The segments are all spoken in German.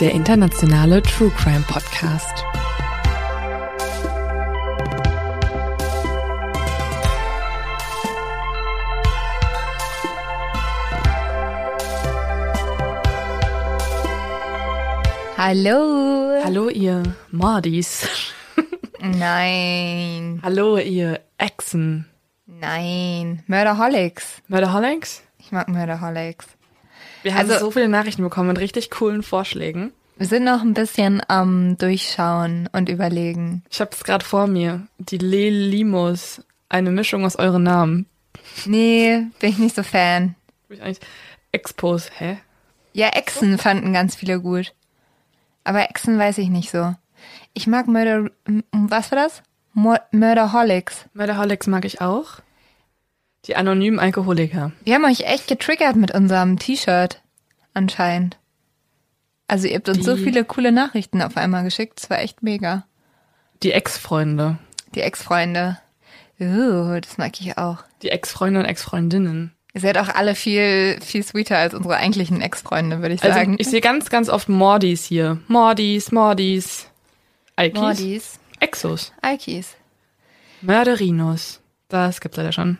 Der internationale True Crime Podcast. Hallo! Hallo ihr Mordis. Nein, Hallo ihr Exen. nein. Murderholics. Murderholics? Ich mag Murderholics. Wir haben Also- so viele Nachrichten bekommen mit richtig coolen Vorschlägen. Wir sind noch ein bisschen am Durchschauen und überlegen. Ich habe es gerade vor mir. Die Le Limos. Eine Mischung aus euren Namen. Nee, bin ich nicht so Fan. Hab ich eigentlich Expos, hä? Ja, Echsen fanden ganz viele gut. Aber Echsen weiß ich nicht so. Ich mag Murder... Was war das? Mur Murderholics. Murderholics mag ich auch. Die anonymen Alkoholiker. Wir haben euch echt getriggert mit unserem T-Shirt. Anscheinend. Also ihr habt uns so Die- viele coole Nachrichten auf einmal geschickt. Es war echt mega. Die Ex-Freunde. Die Ex-Freunde. Uh, das mag ich auch. Die Ex-Freunde und Ex-Freundinnen. Ihr seid auch alle viel, viel sweeter als unsere eigentlichen Ex-Freunde, würde ich Also sagen. ich sehe ganz, ganz oft Mordis hier. Mordis, Mordis. Alkis. Mordis. Exos. Alkis. Mörderinos. Das gibt's leider schon.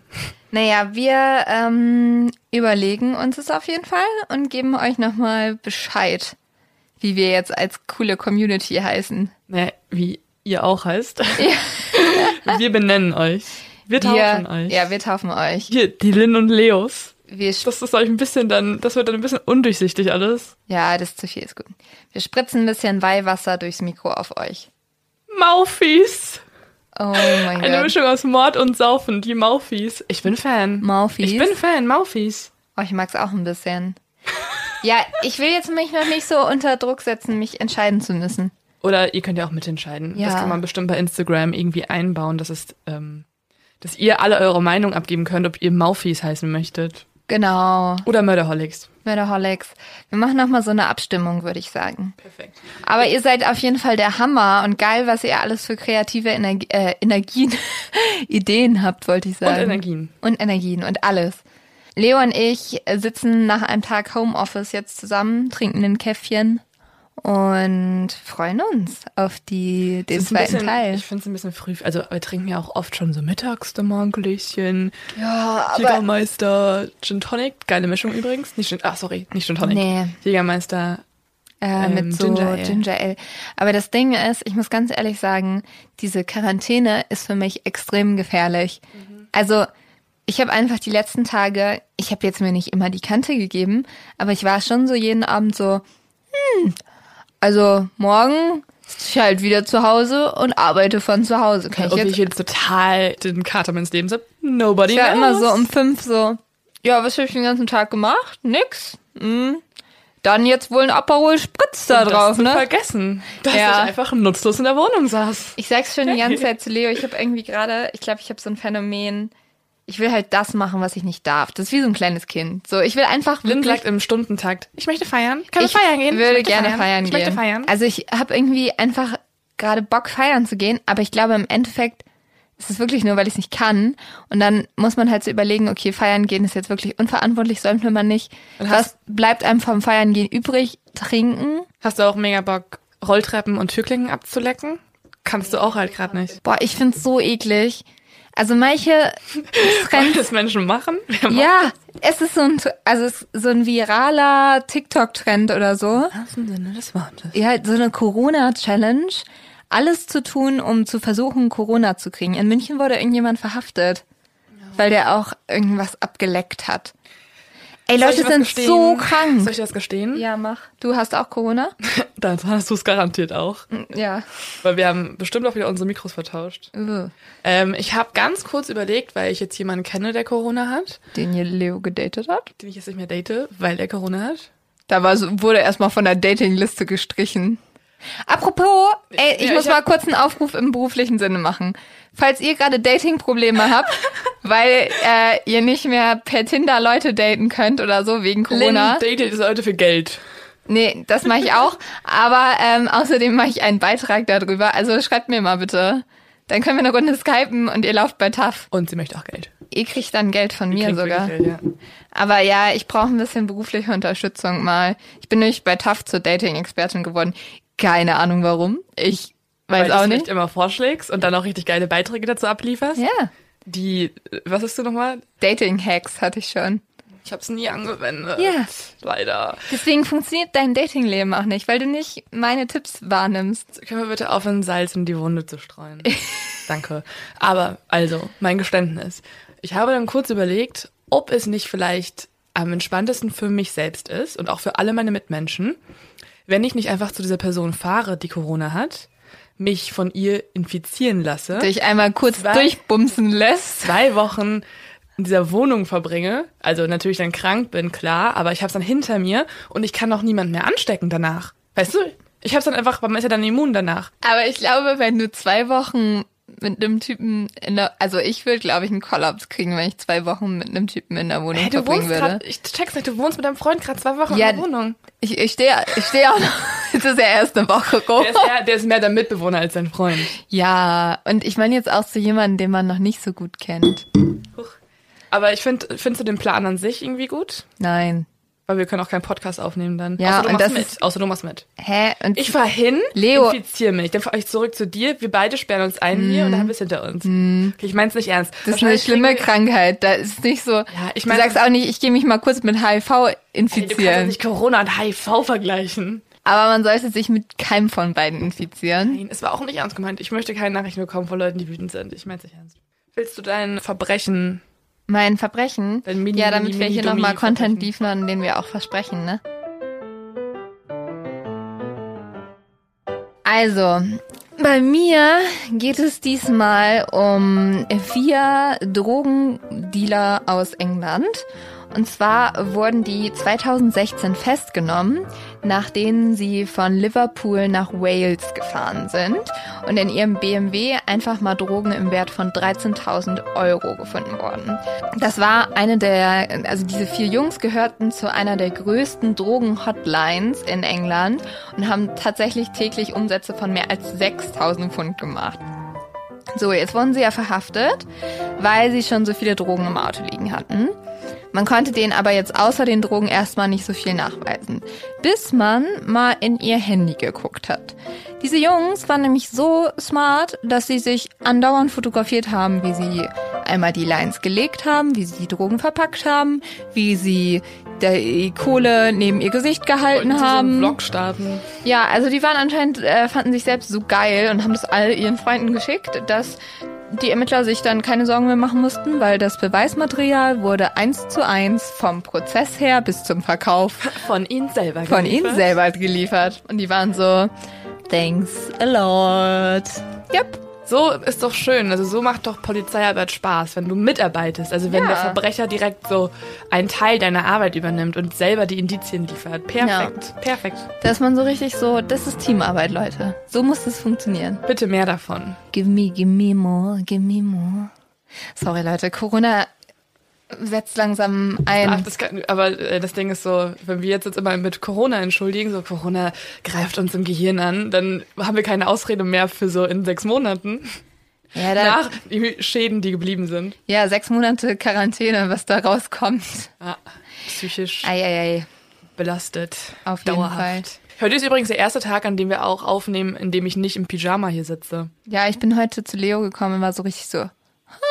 Naja, wir ähm, überlegen uns es auf jeden Fall und geben euch nochmal Bescheid, wie wir jetzt als coole Community heißen. Naja, wie ihr auch heißt. wir benennen euch. Wir taufen wir, euch. Ja, wir taufen euch. Hier, die Lynn und Leos. Wir, Das ist euch ein bisschen dann, das wird dann ein bisschen undurchsichtig alles. ja, das ist zu viel, ist gut. Wir spritzen ein bisschen Weihwasser durchs Mikro auf euch. Maufis. Oh mein Eine Gott. Mischung aus Mord und Saufen, die Maufis. Ich bin Fan. Maufis. Ich bin Fan, Maufis. Oh, ich mag's auch ein bisschen. Ja, ich will jetzt mich noch nicht so unter Druck setzen, mich entscheiden zu müssen. Oder ihr könnt ja auch mitentscheiden. Ja. Das kann man bestimmt bei Instagram irgendwie einbauen, dass es, ähm, dass ihr alle eure Meinung abgeben könnt, ob ihr Maufis heißen möchtet. Genau. Oder Murderholics. Murderholics. Wir machen nochmal so eine Abstimmung, würde ich sagen. Perfekt. Aber ihr seid auf jeden Fall der Hammer und geil, was ihr alles für kreative Energie, äh, Energien, Ideen habt, wollte ich sagen. Und Energien. Und Energien und alles. Leo und ich äh, sitzen nach einem Tag Homeoffice jetzt zusammen, trinken ein Käffchen und freuen uns auf die, den ein zweiten bisschen, Teil. Ich finde es ein bisschen früh. Also wir trinken ja auch oft schon so mittags der Morgengläschen. Ja, aber Jägermeister Gin Tonic. Geile Mischung übrigens. Nicht Gin, ah, sorry, nicht Gin Tonic. Nee. Jägermeister. äh, ähm, mit so Ginger Ginger Ale. Ale. Aber das Ding ist, ich muss ganz ehrlich sagen, diese Quarantäne ist für mich extrem gefährlich. Also ich habe einfach die letzten Tage, ich habe jetzt mir nicht immer die Kante gegeben, aber ich war schon so jeden Abend so, hm, also morgen sitze ich halt wieder zu Hause und arbeite von zu Hause. Kann ich Ob jetzt ich jetzt total den Kater meines Lebens habe? Nobody ich war knows. immer so um fünf so, ja, was habe ich den ganzen Tag gemacht? Nix. Hm. Dann jetzt wohl ein Aperol Spritz da Und drauf, das ne? vergessen, dass Ja. ich einfach nutzlos in der Wohnung saß. Ich sag's schon die ganze Zeit zu Leo, ich habe irgendwie gerade, ich glaube, ich habe so ein Phänomen, ich will halt das machen, was ich nicht darf. Das ist wie so ein kleines Kind. So, ich will einfach Lynn sagt im Stundentakt, ich möchte feiern. Kann ich ich feiern gehen? würde ich möchte gerne feiern, ich gehen. möchte feiern. Also ich habe irgendwie einfach gerade Bock feiern zu gehen, aber ich glaube im Endeffekt ist es wirklich nur, weil ich es nicht kann. Und dann muss man halt so überlegen, okay, feiern gehen ist jetzt wirklich unverantwortlich, sollte man nicht. Und Was bleibt einem vom Feiern gehen übrig? Trinken. Hast du auch mega Bock, Rolltreppen und Türklingen abzulecken? Kannst du auch halt gerade nicht. Boah, ich find's so eklig. Also manche Trends das Menschen machen? Ja, Es ist so ein, also es ist so ein viraler TikTok-Trend oder so. wahrsten Sinne des Wortes. Ja, so eine Corona-Challenge. Alles zu tun, um zu versuchen, Corona zu kriegen. In München wurde irgendjemand verhaftet, weil der auch irgendwas abgeleckt hat. Ey, Soll Leute sind gestehen? so krank. Soll ich das gestehen? Ja, mach. Du hast auch Corona? Dann hast du es garantiert auch. Ja. Weil wir haben bestimmt auch wieder unsere Mikros vertauscht. Uh, Ähm, ich habe ganz kurz überlegt, weil ich jetzt jemanden kenne, der Corona hat, Den hier Leo gedatet hat? den ich jetzt nicht mehr date, weil der Corona hat. Da war so, wurde erstmal von der Datingliste gestrichen. Apropos, ey, ich Ja, muss ich mal kurz einen Aufruf im beruflichen Sinne machen. Falls ihr gerade Dating-Probleme habt, weil äh, ihr nicht mehr per Tinder Leute daten könnt oder so wegen Corona. Lynn datet Leute für Geld. Nee, das mache ich auch. Aber ähm, außerdem mache ich einen Beitrag darüber. Also schreibt mir mal bitte. Dann können wir eine Runde skypen und ihr lauft bei TAF. Und sie möchte auch Geld. Ihr kriegt dann Geld von mir Kriegt sogar. Geld, ja. Aber ja, ich brauche ein bisschen berufliche Unterstützung mal. Ich bin nämlich bei TAF zur Dating-Expertin geworden. Keine Ahnung warum. Ich weiß Weil auch nicht immer vorschlägst und dann auch richtig geile Beiträge dazu ablieferst. Ja. Die, was ist du nochmal? Dating-Hacks hatte ich schon. Ich habe es nie angewendet. Ja. Leider. Deswegen funktioniert dein Datingleben auch nicht, weil du nicht meine Tipps wahrnimmst. Können wir bitte aufhören, Salz in die Wunde zu streuen? Danke. Aber, also, mein Geständnis. Ich habe dann kurz überlegt, ob es nicht vielleicht am entspanntesten für mich selbst ist und auch für alle meine Mitmenschen, wenn ich nicht einfach zu dieser Person fahre, die Corona hat, mich von ihr infizieren lasse, Dich einmal kurz Zwei- durchbumsen lässt. zwei Wochen in dieser Wohnung verbringe, also natürlich dann krank bin, klar, aber ich habe es dann hinter mir und ich kann auch niemand mehr anstecken danach. Weißt du? Ich habe es dann einfach, man ist ja dann immun danach. Aber ich glaube, wenn du zwei Wochen mit einem Typen in der, also ich würde, glaube ich, einen Kollaps kriegen, wenn ich zwei Wochen mit einem Typen in der Wohnung Hey, du verbringen wohnst würde. gerade, ich check's nicht, du wohnst mit deinem Freund gerade zwei Wochen Ja, in der Wohnung. Ich, ich stehe ich steh auch noch, es ist ja erst eine Woche rum. Der ist, eher, der ist mehr der Mitbewohner als dein Freund. Ja, und ich meine jetzt auch zu jemandem, den man noch nicht so gut kennt. Huch. Aber ich finde, findest du den Plan an sich irgendwie gut? Nein. Weil wir können auch keinen Podcast aufnehmen dann. Ja, Außer du und machst das mit. Außer du machst mit. Hä? Und Ich fahr hin, Leo- infiziere mich. Dann fahr ich zurück zu dir. Wir beide sperren uns ein hier und dann haben wir es hinter uns. Okay, ich mein's nicht ernst. Das ist eine schlimme Krankheit. Da ist nicht so. ich du meine- sagst auch nicht, ich gehe mich mal kurz mit HIV Ey, du kannst infizieren. nicht Corona und HIV vergleichen. Aber man sollte sich mit keinem von beiden infizieren. Nein, es war auch nicht ernst gemeint. Ich möchte keine Nachrichten bekommen von Leuten, die wütend sind. Ich mein's nicht ernst. Willst du dein Verbrechen Mein Verbrechen. Dein Mini- ja, damit Mini- wir hier nochmal Content liefern, den wir auch versprechen, ne? Also, bei mir geht es diesmal um vier Drogendealer aus England. Und zwar wurden die 2016 festgenommen, nachdem sie von Liverpool nach Wales gefahren sind und in ihrem BMW einfach mal Drogen im Wert von 13.000 Euro gefunden wurden. Das war eine der, also diese vier Jungs gehörten zu einer der größten Drogen-Hotlines in England und haben tatsächlich täglich Umsätze von mehr als 6.000 Pfund gemacht. So, jetzt wurden sie ja verhaftet, weil sie schon so viele Drogen im Auto liegen hatten. Man konnte denen aber jetzt außer den Drogen erstmal nicht so viel nachweisen, bis man mal in ihr Handy geguckt hat. Diese Jungs waren nämlich so smart, dass sie sich andauernd fotografiert haben, wie sie einmal die Lines gelegt haben, wie sie die Drogen verpackt haben, wie sie die Kohle neben ihr Gesicht gehalten Wollten Sie so einen haben. Vlog starten? Ja, also die waren anscheinend, äh, fanden sich selbst so geil und haben das all ihren Freunden geschickt, dass die Ermittler sich dann keine Sorgen mehr machen mussten, weil das Beweismaterial wurde eins zu eins vom Prozess her bis zum Verkauf Von ihnen selber. von geliefert? ihnen selber geliefert. Und die waren so, thanks a lot. Yep. So ist doch schön. Also so macht doch Polizeiarbeit Spaß, wenn du mitarbeitest. Also wenn Ja. der Verbrecher direkt so einen Teil deiner Arbeit übernimmt und selber die Indizien liefert. Perfekt. Perfekt. Dass man so richtig so, das ist Teamarbeit, Leute. So muss das funktionieren. Bitte mehr davon. Give me, give me more, give me more. Sorry, Leute, Corona setzt langsam ein. Ach, das kann, aber äh, das Ding ist so, wenn wir jetzt, jetzt immer mit Corona entschuldigen, so Corona greift uns im Gehirn an, dann haben wir keine Ausrede mehr für so in sechs Monaten ja, da, nach die Schäden, die geblieben sind. ja, sechs Monate Quarantäne, was da rauskommt. Ja, psychisch Eieiei. belastet. Auf jeden dauerhaft. Fall. Heute ist übrigens der erste Tag, an dem wir auch aufnehmen, in dem ich nicht im Pyjama hier sitze. Ja, ich bin heute zu Leo gekommen und war so richtig so,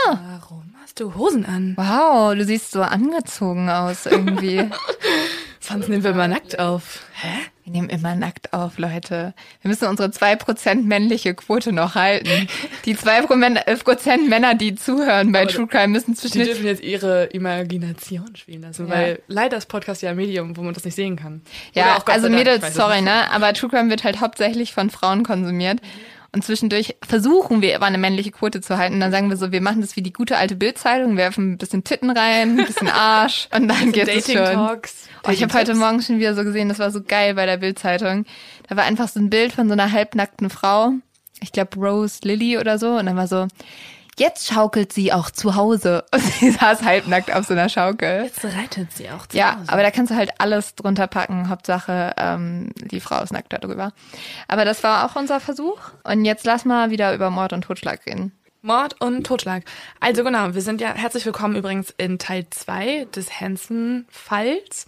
Warum hast du Hosen an? Wow, du siehst so angezogen aus irgendwie. Sonst nehmen wir mal nackt auf. Hä? Wir nehmen immer nackt auf, Leute. Wir müssen unsere 2% männliche Quote noch halten. Die 2% Männer, die zuhören bei Aber True Crime, müssen Die zwischen dürfen jetzt ihre Imagination spielen lassen, Ja. weil leider ist Podcast ja ein Medium, wo man das nicht sehen kann. Ja, auch also Mädels, sorry, ne? Aber True Crime wird halt hauptsächlich von Frauen konsumiert. Und zwischendurch versuchen wir immer eine männliche Quote zu halten. Dann sagen wir so, wir machen das wie die gute alte Bildzeitung, werfen ein bisschen Titten rein, ein bisschen Arsch und dann geht es schon. Talks. Oh, ich habe heute. Morgen schon wieder so gesehen, das war so geil bei der Bildzeitung. Da war einfach so ein Bild von so einer halbnackten Frau. Ich glaube Rose Lily oder so. Und dann war so, jetzt schaukelt sie auch zu Hause. Und sie saß halbnackt auf so einer Schaukel. Jetzt reitet sie auch zu Ja, Hause. aber da kannst du halt alles drunter packen. Hauptsache, ähm, die Frau ist nackt darüber. Aber das war auch unser Versuch. Und jetzt lass mal wieder über Mord und Totschlag reden. Mord und Totschlag. Also genau, wir sind ja herzlich willkommen übrigens in Teil 2 des Hansen-Falls.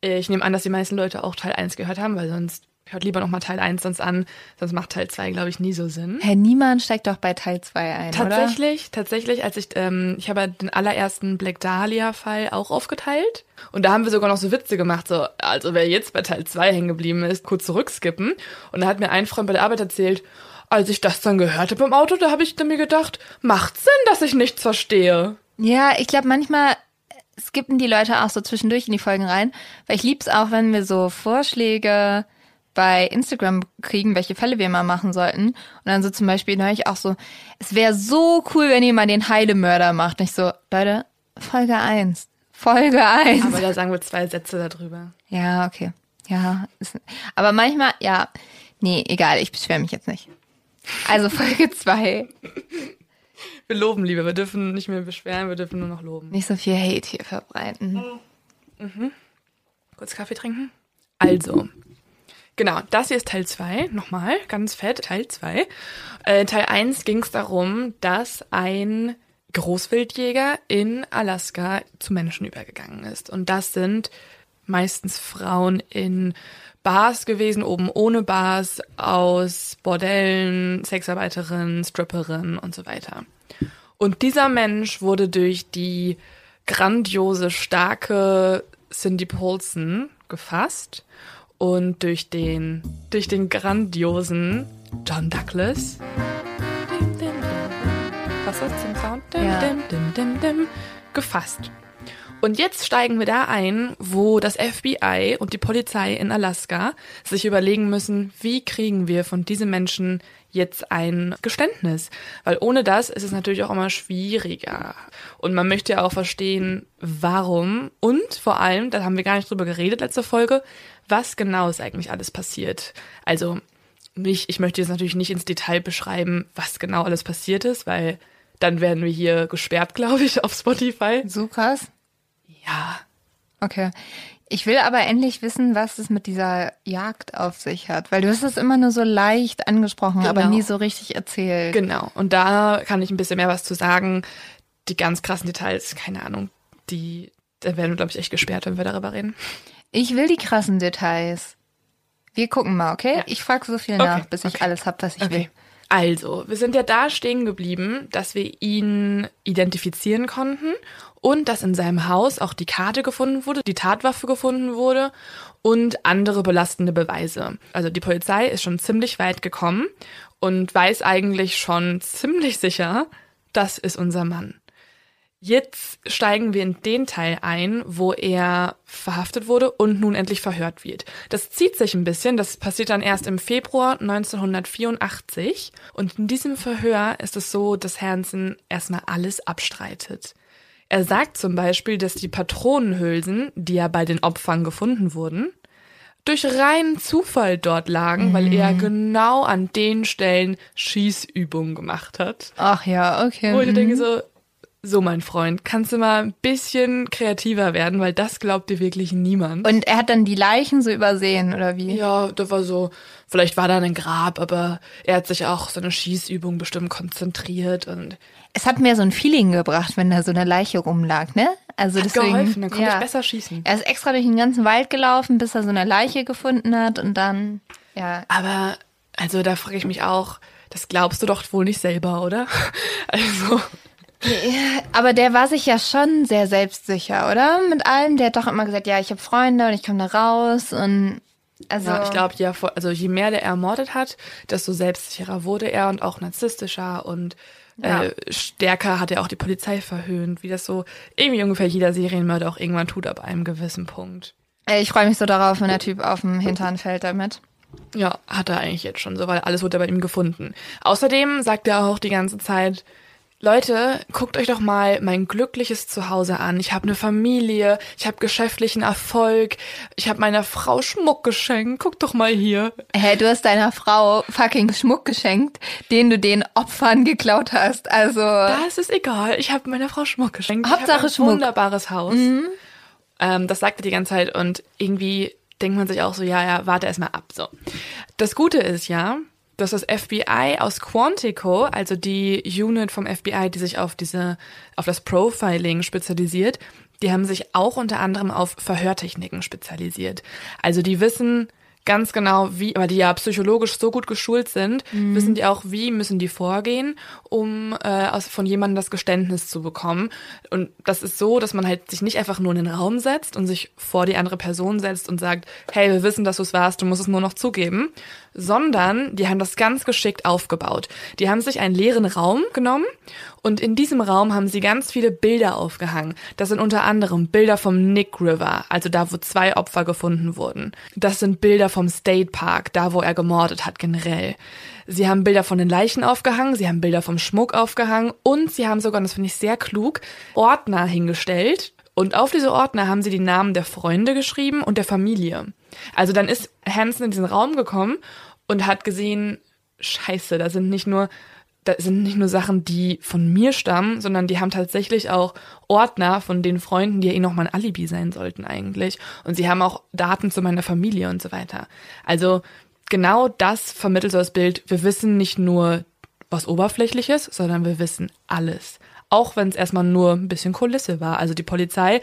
Ich nehme an, dass die meisten Leute auch Teil 1 gehört haben, weil sonst hört lieber nochmal Teil 1 sonst an, sonst macht Teil 2, glaube ich, nie so Sinn. Herr Niemann steigt doch bei Teil 2 ein, oder? Tatsächlich, tatsächlich, als ich, ähm, ich habe ja den allerersten Black Dahlia-Fall auch aufgeteilt. Und da haben wir sogar noch so Witze gemacht, so, also wer jetzt bei Teil 2 hängen geblieben ist, kurz zurückskippen. Und da hat mir ein Freund bei der Arbeit erzählt, als ich das dann gehört habe im Auto, da habe ich dann mir gedacht, macht Sinn, dass ich nichts verstehe. Ja, ich glaube manchmal skippen die Leute auch so zwischendurch in die Folgen rein, weil ich lieb's auch, wenn wir so Vorschläge bei Instagram kriegen, welche Fälle wir mal machen sollten. Und dann so zum Beispiel neulich auch so, es wäre so cool, wenn ihr mal den Heilemörder macht. Nicht so, Leute, Folge 1. Folge 1. Aber da sagen wir zwei Sätze darüber. ja, okay. Ja, ist, aber manchmal, ja, nee, egal, ich beschwere mich jetzt nicht. Also Folge 2. Wir loben lieber, wir dürfen nicht mehr beschweren, wir dürfen nur noch loben. Nicht so viel Hate hier verbreiten. Kurz Kaffee trinken. Also, genau, das hier ist Teil 2, nochmal, ganz fett, Teil 2. Äh, Teil 1 ging es darum, dass ein Großwildjäger in Alaska zu Menschen übergegangen ist. Und das sind meistens Frauen in Bars gewesen, oben ohne Bars, aus Bordellen, Sexarbeiterinnen, Stripperinnen und so weiter. Und dieser Mensch wurde durch die grandiose, starke Cindy Paulson gefasst und durch den, durch den grandiosen John Douglas. Dim, dim, dim. Was ist zum Sound? Dim, Ja. dim, dim, dim, dim. Gefasst. Und jetzt steigen wir da ein, wo das FBI und die Polizei in Alaska sich überlegen müssen, wie kriegen wir von diesen Menschen jetzt ein Geständnis? Weil ohne das ist es natürlich auch immer schwieriger. Und man möchte ja auch verstehen, warum und vor allem, da haben wir gar nicht drüber geredet letzte Folge, was genau ist eigentlich alles passiert. Also nicht, ich möchte jetzt natürlich nicht ins Detail beschreiben, was genau alles passiert ist, weil dann werden wir hier gesperrt, glaube ich, auf Spotify. So krass. Ja, Okay. Ich will aber endlich wissen, was es mit dieser Jagd auf sich hat, weil du hast es immer nur so leicht angesprochen, aber Genau. nie so richtig erzählt. Genau. Und da kann ich ein bisschen mehr was zu sagen. Die ganz krassen Details, keine Ahnung, die, da werden wir, glaube ich, echt gesperrt, wenn wir darüber reden. Ich will die krassen Details. Wir gucken mal, okay? Ja. Ich frage so viel Okay, nach, bis ich okay. alles hab, was ich will. Also, wir sind ja da stehen geblieben, dass wir ihn identifizieren konnten und dass in seinem Haus auch die Karte gefunden wurde, die Tatwaffe gefunden wurde und andere belastende Beweise. Also die Polizei ist schon ziemlich weit gekommen und weiß eigentlich schon ziemlich sicher, das ist unser Mann. Jetzt steigen wir in den Teil ein, wo er verhaftet wurde und nun endlich verhört wird. Das zieht sich ein bisschen, das passiert dann erst im Februar 1984 und in diesem Verhör ist es so, dass Hansen erstmal alles abstreitet. Er sagt zum Beispiel, dass die Patronenhülsen, die ja bei den Opfern gefunden wurden, durch reinen Zufall dort lagen, weil er genau an den Stellen Schießübungen gemacht hat. Ach ja, okay. Wo ich mhm. denke so, so mein Freund, kannst du mal ein bisschen kreativer werden, weil das glaubt dir wirklich niemand. Und er hat dann die Leichen so übersehen, oder wie? ja, da war so, vielleicht war da ein Grab, aber er hat sich auch so eine Schießübung bestimmt konzentriert und Es hat mir so ein Feeling gebracht, wenn da so eine Leiche rumlag, ne? Also hat deswegen, geholfen, dann konnte ja. ich besser schießen. Er ist extra durch den ganzen Wald gelaufen, bis er so eine Leiche gefunden hat und dann, ja, Aber, also da frage ich mich auch, das glaubst du doch wohl nicht selber, oder? Also, Aber der war sich ja schon sehr selbstsicher, oder? Mit allem. Der hat doch immer gesagt, ja, ich habe Freunde und ich komme da raus und also. Ja, ich glaube, ja, also je mehr der ermordet hat, desto selbstsicherer wurde er und auch narzisstischer und ja. äh, stärker hat er auch die Polizei verhöhnt, wie das so irgendwie ungefähr jeder Serienmörder auch irgendwann tut ab einem gewissen Punkt. Ich freue mich so darauf, wenn der Typ auf dem Hintern fällt damit. Ja, hat er eigentlich jetzt schon so, weil alles wurde bei ihm gefunden. Außerdem sagt er auch die ganze Zeit, Leute, guckt euch doch mal mein glückliches Zuhause an. Ich habe eine Familie, ich habe geschäftlichen Erfolg, ich habe meiner Frau Schmuck geschenkt. Guck doch mal hier. Hä, hey, du hast deiner Frau fucking Schmuck geschenkt, den du den Opfern geklaut hast. Also Das ist egal. Ich habe meiner Frau Schmuck geschenkt. Hauptsache ich ein Schmuck. Wunderbares Haus. Mhm. Ähm, das sagt er die ganze Zeit und irgendwie denkt man sich auch so, ja, ja, warte erst mal ab. So. Das Gute ist ja, dass das FBI aus Quantico, also die Unit vom FBI, die sich auf diese, auf das Profiling spezialisiert, die haben sich auch unter anderem auf Verhörtechniken spezialisiert. Also die wissen, ganz genau, wie, aber die ja psychologisch so gut geschult sind, mhm. wissen die auch, wie müssen die vorgehen, um äh, aus, von jemandem das Geständnis zu bekommen. Und das ist so, dass man halt sich nicht einfach nur in den Raum setzt und sich vor die andere Person setzt und sagt, hey, wir wissen, dass du es warst, du musst es nur noch zugeben, sondern die haben das ganz geschickt aufgebaut. Die haben sich einen leeren Raum genommen und in diesem Raum haben sie ganz viele Bilder aufgehangen. Das sind unter anderem Bilder vom Nick River, also da, wo zwei Opfer gefunden wurden. Das sind Bilder vom State Park, da, wo er gemordet hat generell. Sie haben Bilder von den Leichen aufgehangen, sie haben Bilder vom Schmuck aufgehangen und sie haben sogar, und das finde ich sehr klug, Ordner hingestellt. Und auf diese Ordner haben sie die Namen der Freunde geschrieben und der Familie. Also dann ist Hansen in diesen Raum gekommen und hat gesehen, scheiße, da sind nicht nur da sind nicht nur Sachen, die von mir stammen, sondern die haben tatsächlich auch Ordner von den Freunden, die ja eh noch mal ein Alibi sein sollten eigentlich. Und sie haben auch Daten zu meiner Familie und so weiter. Also genau das vermittelt so das Bild. Wir wissen nicht nur was Oberflächliches, sondern wir wissen alles. Auch wenn es erstmal nur ein bisschen Kulisse war. Also die Polizei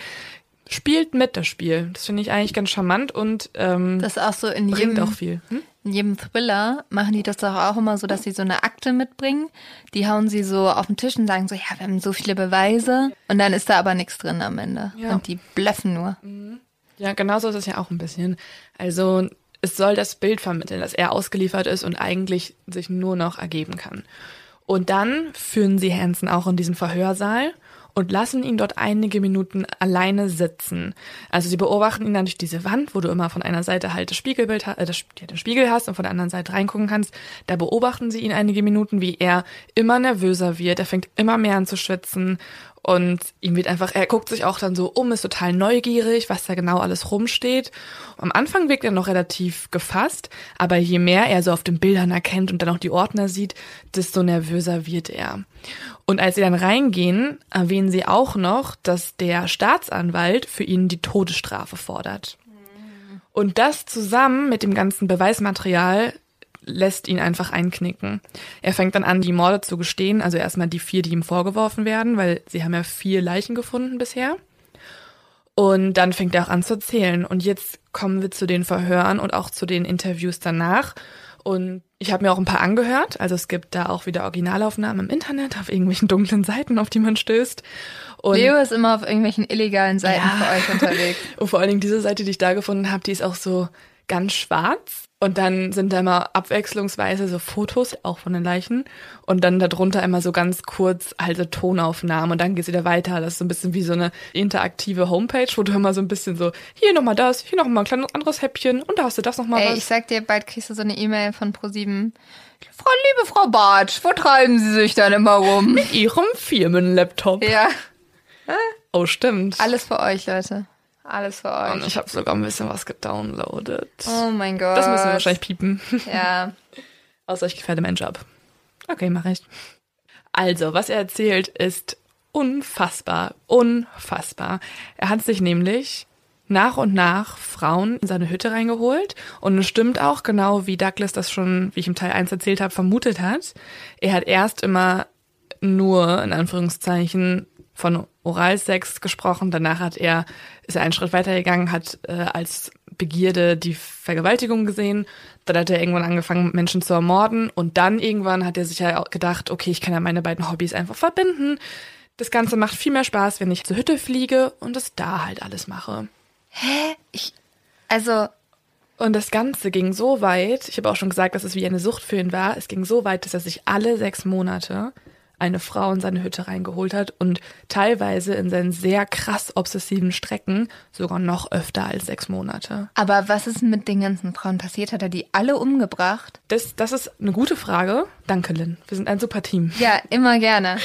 spielt mit das Spiel. Das finde ich eigentlich ganz charmant und ähm, das ist auch so in bringt jedem, auch viel. Hm? In jedem Thriller machen die das doch auch immer so, dass sie so eine Akte mitbringen. Die hauen sie so auf den Tisch und sagen so, ja, wir haben so viele Beweise. Und dann ist da aber nichts drin am Ende. Ja. Und die blöffen nur. Mhm. Ja, genau so ist es ja auch ein bisschen. Also es soll das Bild vermitteln, dass er ausgeliefert ist und eigentlich sich nur noch ergeben kann. Und dann führen sie Hansen auch in diesen Verhörsaal und lassen ihn dort einige Minuten alleine sitzen. Also sie beobachten ihn dann durch diese Wand, wo du immer von einer Seite halt das Spiegelbild, äh, das, ja, den Spiegel hast und von der anderen Seite reingucken kannst. Da beobachten sie ihn einige Minuten, wie er immer nervöser wird. Er fängt immer mehr an zu schwitzen und ihm wird einfach, er guckt sich auch dann so um, ist total neugierig, was da genau alles rumsteht. Am Anfang wirkt er noch relativ gefasst, aber je mehr er so auf den Bildern erkennt und dann auch die Ordner sieht, desto nervöser wird er. Und als sie dann reingehen, erwähnen sie auch noch, dass der Staatsanwalt für ihn die Todesstrafe fordert. Und das zusammen mit dem ganzen Beweismaterial lässt ihn einfach einknicken. Er fängt dann an, die Morde zu gestehen, also erstmal die vier, die ihm vorgeworfen werden, weil sie haben ja vier Leichen gefunden bisher. Und dann fängt er auch an zu zählen. Und jetzt kommen wir zu den Verhören und auch zu den Interviews danach. Und ich habe mir auch ein paar angehört. Also es gibt da auch wieder Originalaufnahmen im Internet auf irgendwelchen dunklen Seiten, auf die man stößt. Und Leo ist immer auf irgendwelchen illegalen Seiten ja. für euch unterwegs. und vor allen Dingen diese Seite, die ich da gefunden habe, die ist auch so ganz schwarz. Und dann sind da immer abwechslungsweise so Fotos, auch von den Leichen. Und dann darunter immer so ganz kurz halt so Tonaufnahmen. Und dann geht's wieder weiter. Das ist so ein bisschen wie so eine interaktive Homepage, wo du immer so ein bisschen so, hier nochmal das, hier nochmal ein kleines anderes Häppchen. Und da hast du das nochmal Ey, was. ich sag dir, bald kriegst du so eine E-Mail von Pro7. Frau, liebe Frau Bartsch, wo treiben Sie sich dann immer rum? Mit Ihrem Firmenlaptop. Ja. Oh, stimmt. Alles für euch, Leute. Alles für euch. Und ich habe sogar ein bisschen was gedownloadet. Oh mein Gott. Das müssen wir wahrscheinlich piepen. Ja. Außer ich gefährde meinen Job. Okay, mache ich. Also, was er erzählt, ist unfassbar. Unfassbar. Er hat sich nämlich nach und nach Frauen in seine Hütte reingeholt. Und es stimmt auch, genau wie Douglas das schon, wie ich im Teil 1 erzählt habe, vermutet hat. Er hat erst immer nur, in Anführungszeichen, von Oralsex gesprochen. Danach hat er, ist er einen Schritt weitergegangen, hat äh, als Begierde die Vergewaltigung gesehen. Dann hat er irgendwann angefangen, Menschen zu ermorden. Und dann irgendwann hat er sich ja gedacht, okay, ich kann ja meine beiden Hobbys einfach verbinden. Das Ganze macht viel mehr Spaß, wenn ich zur Hütte fliege und es da halt alles mache. Hä? Ich, also, Und das Ganze ging so weit, ich habe auch schon gesagt, dass es wie eine Sucht für ihn war, es ging so weit, dass er sich alle sechs Monate eine Frau in seine Hütte reingeholt hat und teilweise in seinen sehr krass obsessiven Strecken sogar noch öfter als sechs Monate. aber was ist mit den ganzen Frauen passiert? Hat er die alle umgebracht? Das, das ist eine gute Frage. Danke, Lynn. Wir sind ein super Team. Ja, immer gerne.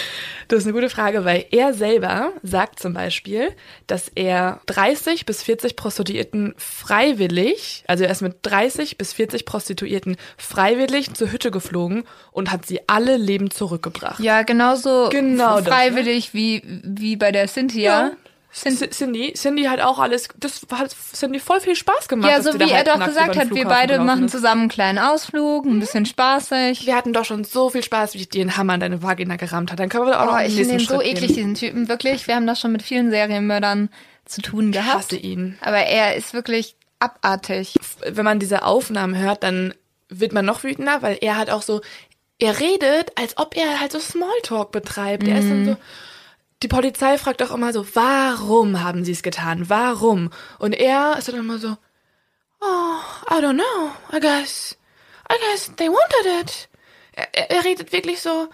Das ist eine gute Frage, weil er selber sagt zum Beispiel, dass er 30 bis 40 Prostituierten freiwillig, also er ist mit 30 bis 40 Prostituierten freiwillig zur Hütte geflogen und hat sie alle lebend zurückgebracht. Ja, genauso Genau das, ne? freiwillig wie, wie bei der Cynthia. C- Cindy, Cindy hat auch alles, das hat Cindy voll viel Spaß gemacht. Ja, so wie er doch halbnackt gesagt den hat, wir beide machen zusammen einen kleinen Ausflug, ein bisschen spaßig. Wir hatten doch schon so viel Spaß, wie ich dir einen Hammer in deine Vagina gerammt hat. Dann können wir auch noch Oh, einen ich finde ihn so eklig, diesen Typen, wirklich. Wir haben das schon mit vielen Serienmördern zu tun Ich gehabt. hasse ihn. Aber er ist wirklich abartig. wenn man diese Aufnahmen hört, dann wird man noch wütender, weil er halt auch so, er redet, als ob er halt so Smalltalk betreibt. Er ist dann so, die Polizei fragt auch immer so, warum haben sie es getan? Warum? Und er ist dann immer so, oh, I don't know, I guess, I guess they wanted it. Er, er, redet wirklich so,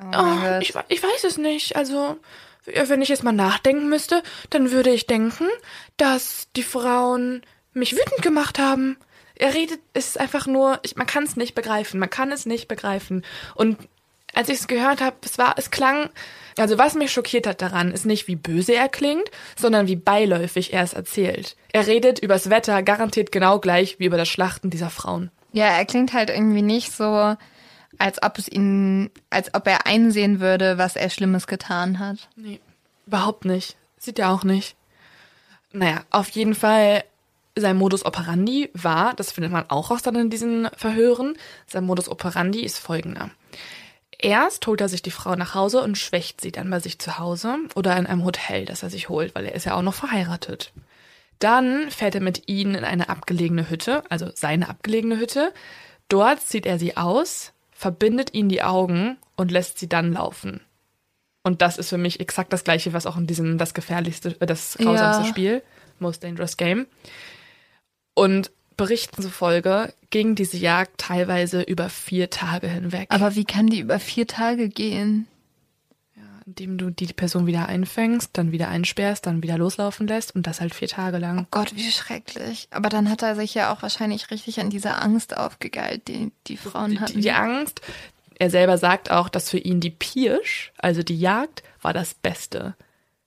Oh oh, ich, ich weiß es nicht. Also, wenn ich jetzt mal nachdenken müsste, dann würde ich denken, dass die Frauen mich wütend gemacht haben. Er redet, es ist einfach nur, ich, man kann es nicht begreifen. Man kann es nicht begreifen. Und als ich es gehört habe, es war, es klang, also was mich schockiert hat daran, ist nicht, wie böse er klingt, sondern wie beiläufig er es erzählt. Er redet übers Wetter garantiert genau gleich wie über das Schlachten dieser Frauen. Ja, er klingt halt irgendwie nicht so, als ob es ihn, als ob er einsehen würde, was er Schlimmes getan hat. Nee, überhaupt nicht. Sieht er auch nicht. Naja, auf jeden Fall, sein Modus operandi war, das findet man auch raus dann in diesen Verhören, sein Modus operandi ist folgender. Erst holt er sich die Frau nach Hause und schwächt sie dann bei sich zu Hause oder in einem Hotel, das er sich holt, weil er ist ja auch noch verheiratet. Dann fährt er mit ihnen in eine abgelegene Hütte, also seine abgelegene Hütte. Dort zieht er sie aus, verbindet ihnen die Augen und lässt sie dann laufen. Und das ist für mich exakt das gleiche, was auch in diesem das gefährlichste, äh, das grausamste Ja. Spiel, Most Dangerous Game. Und Berichten zufolge ging diese Jagd teilweise über vier Tage hinweg, Aber wie kann die über vier Tage gehen? indem du die Person wieder einfängst, dann wieder einsperrst, dann wieder loslaufen lässt und das halt vier Tage lang. Gott, wie schrecklich. Aber dann hat er sich ja auch wahrscheinlich richtig an dieser Angst aufgegeilt, die die Frauen hatten. die, die Angst, er selber sagt auch, dass für ihn die Pirsch, also die Jagd, war das Beste.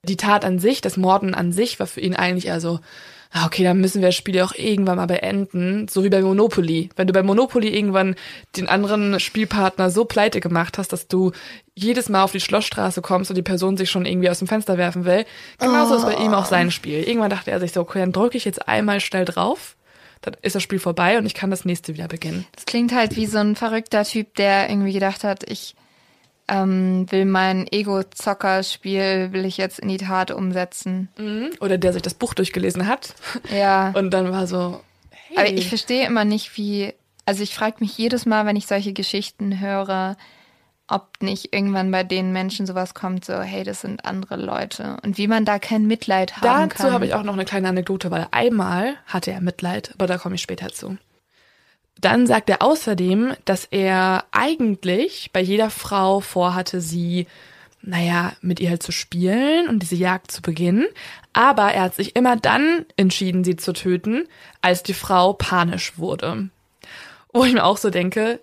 Die Tat an sich, das Morden an sich, war für ihn eigentlich eher so, ah, okay, dann müssen wir das Spiel ja auch irgendwann mal beenden, so wie bei Monopoly. Wenn du bei Monopoly irgendwann den anderen Spielpartner so pleite gemacht hast, dass du jedes Mal auf die Schlossstraße kommst und die Person sich schon irgendwie aus dem Fenster werfen will, genauso ist bei ihm auch sein Spiel. Irgendwann dachte er sich so, okay, dann drücke ich jetzt einmal schnell drauf, dann ist das Spiel vorbei und ich kann das nächste wieder beginnen. Das klingt halt wie so ein verrückter Typ, der irgendwie gedacht hat, ich ähm, will mein Ego-Zocker-Spiel, will ich jetzt in die Tat umsetzen. Oder der sich das Buch durchgelesen hat Ja. und dann war so, hey, Aber ich verstehe immer nicht, wie. Also ich frage mich jedes Mal, wenn ich solche Geschichten höre, ob nicht irgendwann bei den Menschen sowas kommt, so, hey, das sind andere Leute. Und wie man da kein Mitleid haben kann. dazu habe ich auch noch eine kleine Anekdote, weil einmal hatte er Mitleid, aber da komme ich später zu. Dann sagt er außerdem, dass er eigentlich bei jeder Frau vorhatte, sie, naja, mit ihr halt zu spielen und diese Jagd zu beginnen. Aber er hat sich immer dann entschieden, sie zu töten, als die Frau panisch wurde. Wo ich mir auch so denke,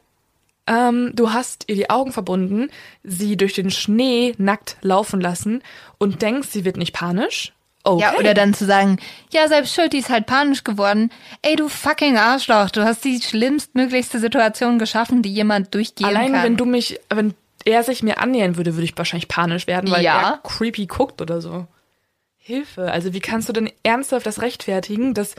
ähm, du hast ihr die Augen verbunden, sie durch den Schnee nackt laufen lassen und denkst, sie wird nicht panisch. Okay. Ja, oder dann zu sagen, ja, selbst schuld, die ist halt panisch geworden. Ey, du fucking Arschloch, du hast die schlimmstmöglichste Situation geschaffen, die jemand durchgehen Allein kann. wenn du mich, wenn er sich mir annähern würde, würde ich wahrscheinlich panisch werden, weil Ja. er creepy guckt oder so. Hilfe. Also wie kannst du denn ernsthaft das rechtfertigen, dass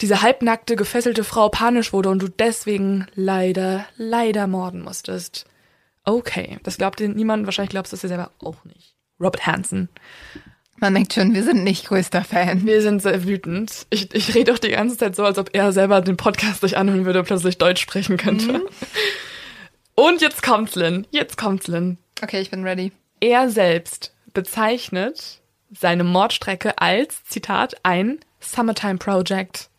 diese halbnackte, gefesselte Frau panisch wurde und du deswegen leider, leider morden musstest? Okay, das glaubt dir niemand. Wahrscheinlich glaubst du es dir selber auch nicht. Robert Hansen. Man merkt schon, wir sind nicht größter Fan. Wir sind sehr wütend. Ich, ich rede auch die ganze Zeit so, als ob er selber den Podcast sich anhören würde und plötzlich Deutsch sprechen könnte. Und jetzt kommt's, Lynn. Jetzt kommt's, Lynn. Okay, ich bin ready. Er selbst bezeichnet seine Mordstrecke als, Zitat, ein Summertime Project.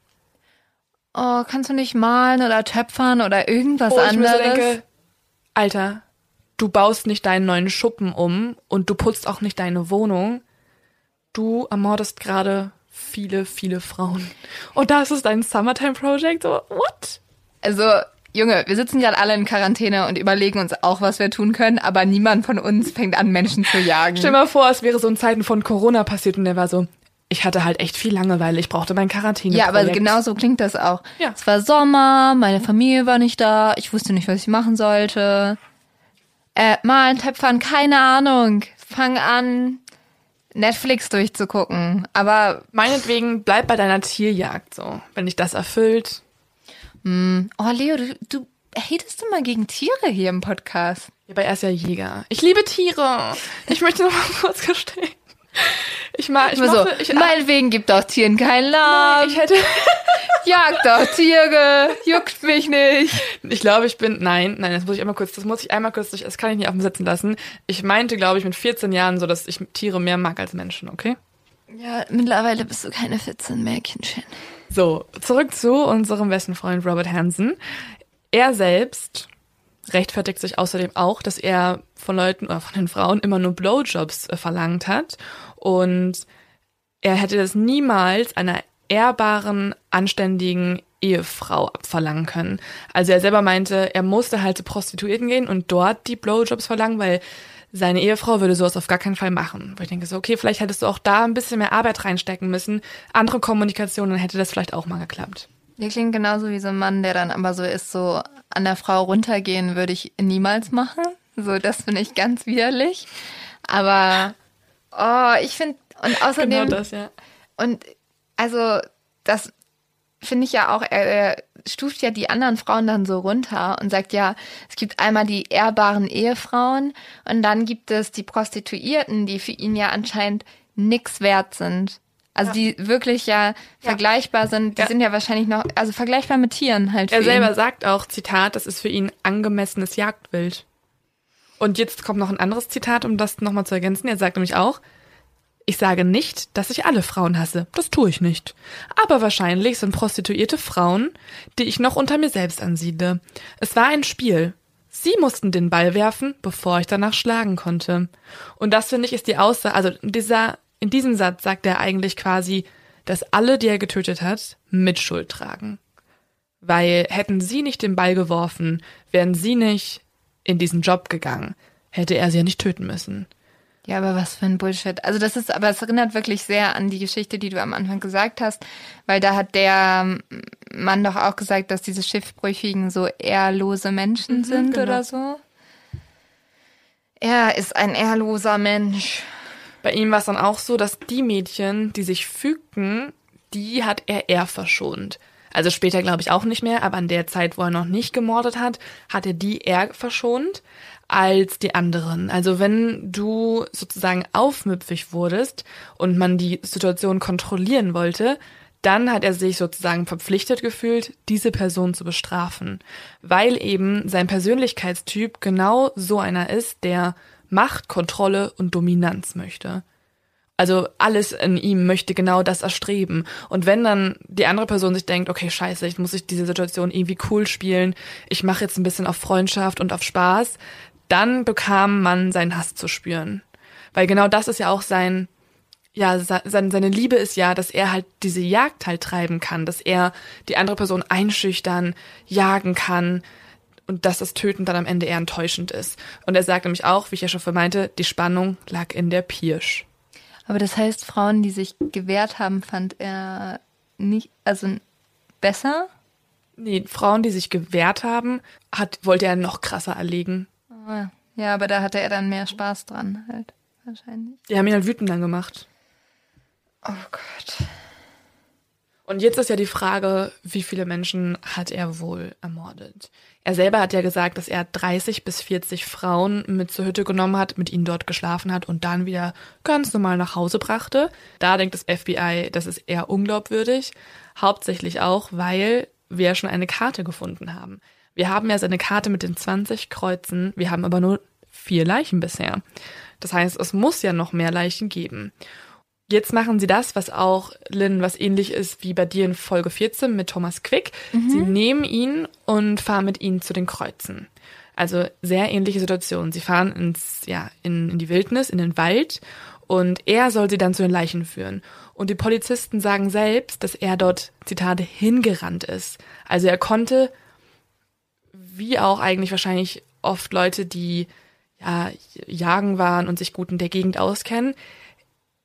Oh, kannst du nicht malen oder töpfern oder irgendwas Wo ich anderes? mir so denke, Alter, du baust nicht deinen neuen Schuppen um und du putzt auch nicht deine Wohnung. Du ermordest gerade viele, viele Frauen. Und das ist dein Summertime Project? So, what? also, Junge, wir sitzen gerade alle in Quarantäne und überlegen uns auch, was wir tun können, aber niemand von uns fängt an, Menschen zu jagen. Stell dir mal vor, es wäre so in Zeiten von Corona passiert und der war so, ich hatte halt echt viel Langeweile, ich brauchte mein Quarantäne. Ja, aber genau so klingt das auch. Ja. Es war Sommer, meine Familie war nicht da, ich wusste nicht, was ich machen sollte. Äh, malen, töpfern, keine Ahnung. Fang an, Netflix durchzugucken. Aber, Meinetwegen bleib bei deiner Tierjagd so. Wenn dich das erfüllt. oh Leo, du, du hatest immer gegen Tiere hier im Podcast. Ja, aber er ist ja Jäger. Ich liebe Tiere. Ich möchte noch mal kurz gestehen. Ich mag, ich Immer so, ich, meinetwegen gibt doch Tieren keinen Namen. ich hätte, Jagt doch Tiere, juckt mich nicht. ich glaube, ich bin, nein, nein, das muss ich einmal kurz, das muss ich einmal kurz durch, das kann ich nicht auf dem Sitzen lassen. Ich meinte, glaube ich, mit 14 Jahren so, dass ich Tiere mehr mag als Menschen, okay? Ja, mittlerweile bist du keine 14 Mädchenchen. So, zurück zu unserem besten Freund Robert Hansen. Er selbst rechtfertigt sich außerdem auch, dass er von Leuten oder von den Frauen immer nur Blowjobs äh, verlangt hat und er hätte das niemals einer ehrbaren, anständigen Ehefrau abverlangen können. Also er selber meinte, er musste halt zu Prostituierten gehen und dort die Blowjobs verlangen, weil seine Ehefrau würde sowas auf gar keinen Fall machen. Wo ich denke so, okay, vielleicht hättest du auch da ein bisschen mehr Arbeit reinstecken müssen, andere Kommunikation, dann hätte das vielleicht auch mal geklappt. Der klingt genauso wie so ein Mann, der dann aber so ist, so an der Frau runtergehen würde ich niemals machen. So, das finde ich ganz widerlich. Aber, oh, ich finde, und außerdem, Genau das, ja. und also, das finde ich ja auch, er, er stuft ja die anderen Frauen dann so runter und sagt ja, es gibt einmal die ehrbaren Ehefrauen und dann gibt es die Prostituierten, die für ihn ja anscheinend nix wert sind. Also die wirklich ja, vergleichbar sind, die Ja. sind ja wahrscheinlich noch, also vergleichbar mit Tieren halt. Er selber ihn. sagt auch, Zitat, das ist für ihn angemessenes Jagdwild. Und jetzt kommt noch ein anderes Zitat, um das nochmal zu ergänzen. Er sagt nämlich auch, ich sage nicht, dass ich alle Frauen hasse. Das tue ich nicht. Aber wahrscheinlich sind prostituierte Frauen, die ich noch unter mir selbst ansiedle. Es war ein Spiel. Sie mussten den Ball werfen, bevor ich danach schlagen konnte. Und das finde ich ist die Aussage, also dieser, in diesem Satz sagt er eigentlich quasi, dass alle, die er getötet hat, Mitschuld tragen. Weil hätten sie nicht den Ball geworfen, wären sie nicht in diesen Job gegangen, hätte er sie ja nicht töten müssen. Ja, aber was für ein Bullshit. Also das ist, aber es erinnert wirklich sehr an die Geschichte, die du am Anfang gesagt hast, weil da hat der Mann doch auch gesagt, dass diese Schiffbrüchigen so ehrlose Menschen sind genau. oder so. Er ist ein ehrloser Mensch. Bei ihm war es dann auch so, dass die Mädchen, die sich fügten, die hat er eher verschont. Also später glaube ich auch nicht mehr, aber an der Zeit, wo er noch nicht gemordet hat, hat er die eher verschont als die anderen. Also wenn du sozusagen aufmüpfig wurdest und man die Situation kontrollieren wollte, dann hat er sich sozusagen verpflichtet gefühlt, diese Person zu bestrafen, weil eben sein Persönlichkeitstyp genau so einer ist, der Macht, Kontrolle und Dominanz möchte. Also alles in ihm möchte genau das erstreben. Und wenn dann die andere Person sich denkt, okay, scheiße, ich muss ich diese Situation irgendwie cool spielen, ich mache jetzt ein bisschen auf Freundschaft und auf Spaß, dann bekam man seinen Hass zu spüren. Weil genau das ist ja auch sein, ja, se- sein, seine Liebe ist ja, dass er halt diese Jagd halt treiben kann, dass er die andere Person einschüchtern, jagen kann und dass das Töten dann am Ende eher enttäuschend ist. Und er sagt nämlich auch, wie ich ja schon vermeinte, die Spannung lag in der Pirsch. Aber das heißt, Frauen, die sich gewehrt haben, fand er nicht, also besser? Nee, Frauen, die sich gewehrt haben, hat, wollte er noch krasser erlegen. Ah, Ja, aber da hatte er dann mehr Spaß dran halt. Wahrscheinlich. Die haben ihn halt wütend dann gemacht. Oh Gott. Und jetzt ist ja die Frage, wie viele Menschen hat er wohl ermordet? Er selber hat ja gesagt, dass er 30 bis 40 Frauen mit zur Hütte genommen hat, mit ihnen dort geschlafen hat und dann wieder ganz normal nach Hause brachte. Da denkt das FBI, das ist eher unglaubwürdig. Hauptsächlich auch, weil wir ja schon eine Karte gefunden haben. Wir haben ja seine Karte mit den 20 Kreuzen, wir haben aber nur vier Leichen bisher. Das heißt, es muss ja noch mehr Leichen geben. Jetzt machen sie das, was auch, Lynn, was ähnlich ist wie bei dir in Folge 14 mit Thomas Quick. Mhm. Sie nehmen ihn und fahren mit ihm zu den Kreuzen. Also sehr ähnliche Situation. Sie fahren ins, ja, in, in die Wildnis, in den Wald und er soll sie dann zu den Leichen führen. Und die Polizisten sagen selbst, dass er dort, Zitate, hingerannt ist. Also er konnte, wie auch eigentlich wahrscheinlich oft Leute, die ja, jagen waren und sich gut in der Gegend auskennen,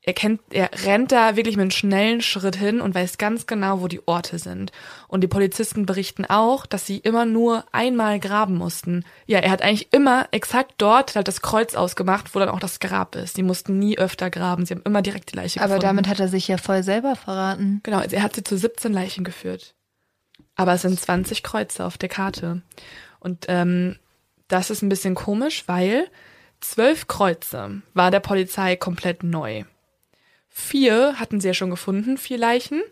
er kennt, er rennt da wirklich mit einem schnellen Schritt hin und weiß ganz genau, wo die Orte sind. Und die Polizisten berichten auch, dass sie immer nur einmal graben mussten. Ja, er hat eigentlich immer exakt dort halt das Kreuz ausgemacht, wo dann auch das Grab ist. Die mussten nie öfter graben. Sie haben immer direkt die Leiche Aber gefunden. damit hat er sich ja voll selber verraten. Genau, er hat sie zu 17 Leichen geführt. Aber es sind 20 Kreuze auf der Karte. Und ähm, das ist ein bisschen komisch, weil zwölf Kreuze war der Polizei komplett neu. Vier hatten sie ja schon gefunden, vier Leichen.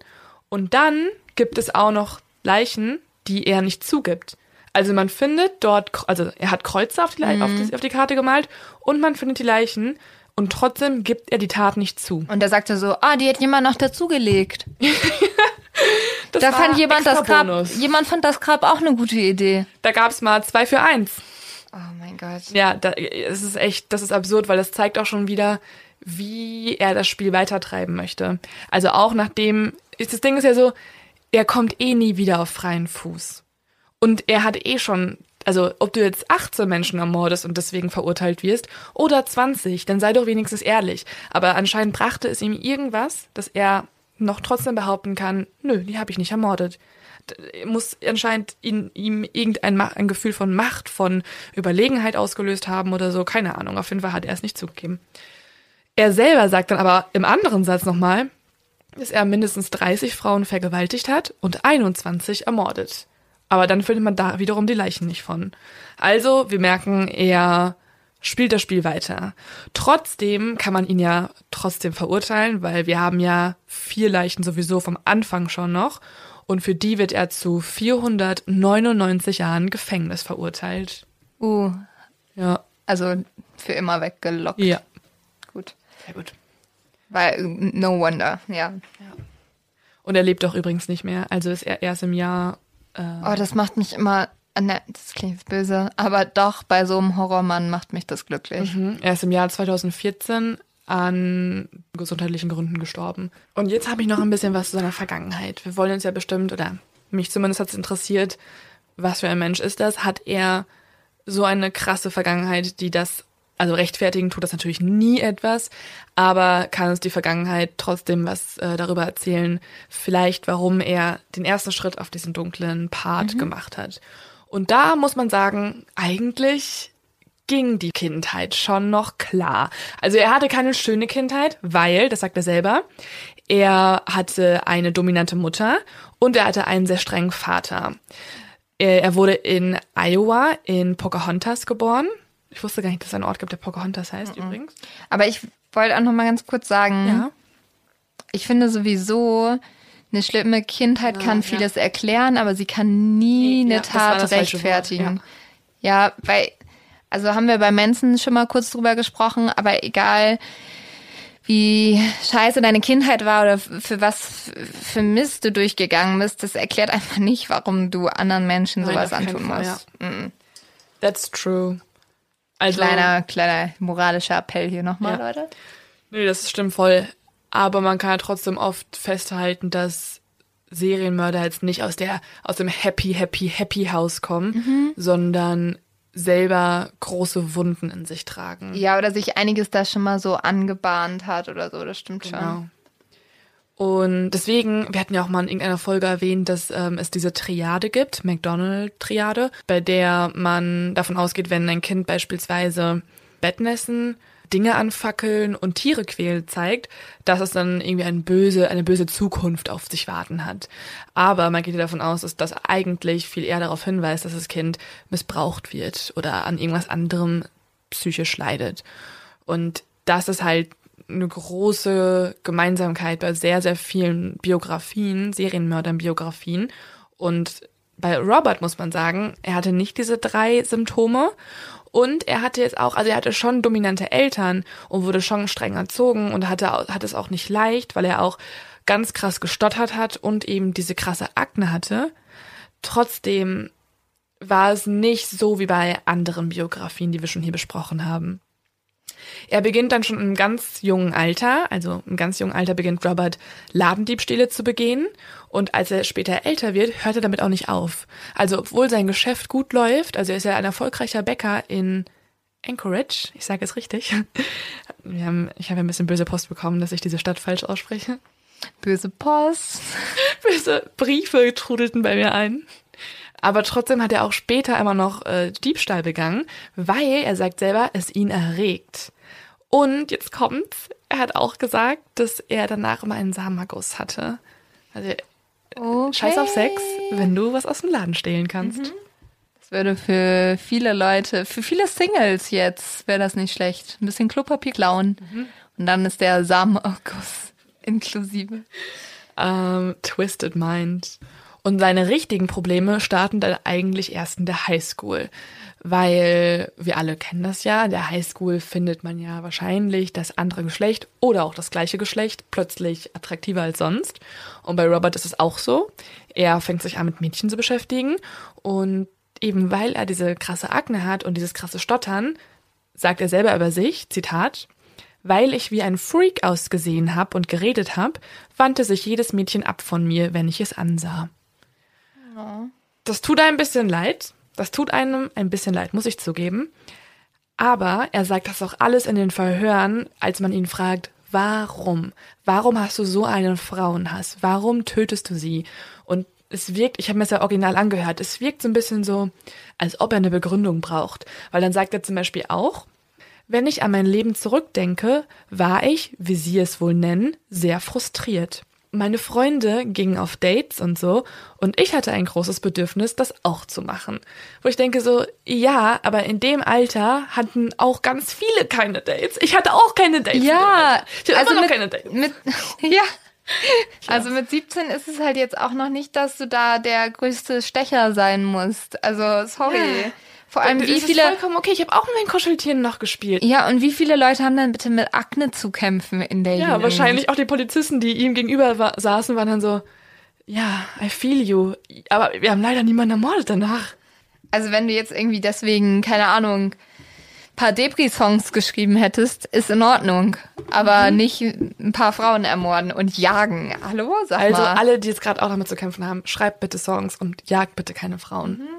Und dann gibt es auch noch Leichen, die er nicht zugibt. Also man findet dort, also er hat Kreuze auf die, mhm. auf, die, auf die Karte gemalt und man findet die Leichen und trotzdem gibt er die Tat nicht zu. Und er sagte so, ah, die hat jemand noch dazugelegt. da fand jemand das Grab, jemand fand das Grab auch eine gute Idee. Da gab es mal zwei für eins. Oh mein Gott. Ja, da, es ist echt, das ist absurd, weil das zeigt auch schon wieder, wie er das Spiel weitertreiben möchte. Also auch nachdem, das Ding ist ja so, er kommt eh nie wieder auf freien Fuß. Und er hat eh schon, also ob du jetzt 18 Menschen ermordest und deswegen verurteilt wirst oder 20, dann sei doch wenigstens ehrlich. Aber anscheinend brachte es ihm irgendwas, dass er noch trotzdem behaupten kann, nö, die habe ich nicht ermordet. Muss anscheinend in ihm irgendein ein Gefühl von Macht, von Überlegenheit ausgelöst haben oder so. Keine Ahnung. Auf jeden Fall hat er es nicht zugegeben. Er selber sagt dann aber im anderen Satz nochmal, dass er mindestens 30 Frauen vergewaltigt hat und 21 ermordet. Aber dann findet man da wiederum die Leichen nicht von. Also, wir merken, er spielt das Spiel weiter. Trotzdem kann man ihn ja trotzdem verurteilen, weil wir haben ja vier Leichen sowieso vom Anfang schon noch. Und für die wird er zu 499 Jahren Gefängnis verurteilt. Uh. Ja. Also für immer weggelockt. Ja. Gut. Sehr gut. Weil, no wonder, ja. ja. Und er lebt doch übrigens nicht mehr. Also ist er erst im Jahr. Äh oh, das macht mich immer. Ne, das klingt böse, aber doch, bei so einem Horrormann macht mich das glücklich. Mhm. Er ist im Jahr 2014 an gesundheitlichen Gründen gestorben. Und jetzt habe ich noch ein bisschen was zu seiner Vergangenheit. Wir wollen uns ja bestimmt, oder mich zumindest hat es interessiert, was für ein Mensch ist das? Hat er so eine krasse Vergangenheit, die das also rechtfertigen tut das natürlich nie etwas, aber kann uns die Vergangenheit trotzdem was äh, darüber erzählen, vielleicht warum er den ersten Schritt auf diesen dunklen Part mhm. gemacht hat. Und da muss man sagen, eigentlich ging die Kindheit schon noch klar. Also er hatte keine schöne Kindheit, weil, das sagt er selber, er hatte eine dominante Mutter und er hatte einen sehr strengen Vater. Er wurde in Iowa in Pocahontas geboren. Ich wusste gar nicht, dass es einen Ort gibt, der Pocahontas heißt mhm. übrigens. Aber ich wollte auch noch mal ganz kurz sagen, ja? ich finde sowieso, eine schlimme Kindheit ja, kann vieles ja. erklären, aber sie kann nie eine Tat rechtfertigen. Ja. weil, also haben wir bei Mensen schon mal kurz drüber gesprochen, aber egal wie scheiße deine Kindheit war oder für was für Mist du durchgegangen bist, das erklärt einfach nicht, warum du anderen Menschen Nein, sowas antun musst. Ja. Mm. That's true. Also, kleiner, kleiner moralischer Appell hier nochmal, ja. Leute. Nee, das stimmt voll. Aber man kann ja trotzdem oft festhalten, dass Serienmörder jetzt nicht aus der, aus dem Happy, Happy, Happy House kommen, mhm. sondern selber große Wunden in sich tragen. Ja, oder sich einiges da schon mal so angebahnt hat oder so, das stimmt genau. schon. Und deswegen, wir hatten ja auch mal in irgendeiner Folge erwähnt, dass ähm, es diese Triade gibt, McDonald-Triade, bei der man davon ausgeht, wenn ein Kind beispielsweise Bettnässen, Dinge anfackeln und Tiere quälen zeigt, dass es dann irgendwie eine böse, eine böse Zukunft auf sich warten hat. Aber man geht ja davon aus, dass das eigentlich viel eher darauf hinweist, dass das Kind missbraucht wird oder an irgendwas anderem psychisch leidet. Und das ist halt eine große Gemeinsamkeit bei sehr, sehr vielen Biografien, Serienmördern-Biografien. Und bei Robert muss man sagen, er hatte nicht diese drei Symptome. Und er hatte jetzt auch, also er hatte schon dominante Eltern und wurde schon streng erzogen und hatte, hat es auch nicht leicht, weil er auch ganz krass gestottert hat und eben diese krasse Akne hatte. Trotzdem war es nicht so wie bei anderen Biografien, die wir schon hier besprochen haben. Er beginnt dann schon im ganz jungen Alter, also im ganz jungen Alter beginnt Robert Ladendiebstähle zu begehen und als er später älter wird, hört er damit auch nicht auf. Also obwohl sein Geschäft gut läuft, also er ist ja ein erfolgreicher Bäcker in Anchorage, ich sage es richtig. Wir haben, ich habe ein bisschen böse Post bekommen, dass ich diese Stadt falsch ausspreche. Böse Post. böse Briefe trudelten bei mir ein. Aber trotzdem hat er auch später immer noch äh, Diebstahl begangen, weil er sagt selber, es ihn erregt. Und jetzt kommt's, er hat auch gesagt, dass er danach immer einen Samenerguss hatte. Also okay. scheiß auf Sex, wenn du was aus dem Laden stehlen kannst. Mhm. Das würde für viele Leute, für viele Singles jetzt, wäre das nicht schlecht. Ein bisschen Klopapier klauen. Mhm. Und dann ist der Samenerguss inklusive. Um, ähm, twisted Mind. Und seine richtigen Probleme starten dann eigentlich erst in der Highschool. Weil wir alle kennen das ja, in der Highschool findet man ja wahrscheinlich das andere Geschlecht oder auch das gleiche Geschlecht plötzlich attraktiver als sonst. Und bei Robert ist es auch so. Er fängt sich an mit Mädchen zu beschäftigen und eben weil er diese krasse Akne hat und dieses krasse Stottern, sagt er selber über sich, Zitat, weil ich wie ein Freak ausgesehen hab und geredet hab, wandte sich jedes Mädchen ab von mir, wenn ich es ansah. Das tut einem ein bisschen leid. Das tut einem ein bisschen leid, muss ich zugeben. Aber er sagt das auch alles in den Verhören, als man ihn fragt, warum? Warum hast du so einen Frauenhass? Warum tötest du sie? Und es wirkt, ich habe mir das ja original angehört, es wirkt so ein bisschen so, als ob er eine Begründung braucht. Weil dann sagt er zum Beispiel auch, wenn ich an mein Leben zurückdenke, war ich, wie Sie es wohl nennen, sehr frustriert meine Freunde gingen auf Dates und so und ich hatte ein großes Bedürfnis, das auch zu machen. Wo ich denke so, ja, aber in dem Alter hatten auch ganz viele keine Dates. Ich hatte auch keine Dates. Ja, ich also mit, keine Dates. Mit, ja. Also mit 17 ist es halt jetzt auch noch nicht, dass du da der größte Stecher sein musst. Also sorry. Ja. Vor allem, wie viele. vollkommen okay. Ich habe auch mit den Kuscheltieren noch gespielt. Ja, und wie viele Leute haben dann bitte mit Akne zu kämpfen in der Ja, wahrscheinlich auch die Polizisten, die ihm gegenüber war, saßen, waren dann so, ja, I feel you. Aber wir haben leider niemanden ermordet danach. Also wenn du jetzt irgendwie deswegen, keine Ahnung, paar Depri-Songs geschrieben hättest, ist in Ordnung. Aber mhm. nicht ein paar Frauen ermorden und jagen. Hallo, sag also mal. Also alle, die jetzt gerade auch damit zu kämpfen haben, schreibt bitte Songs und jagt bitte keine Frauen. Mhm.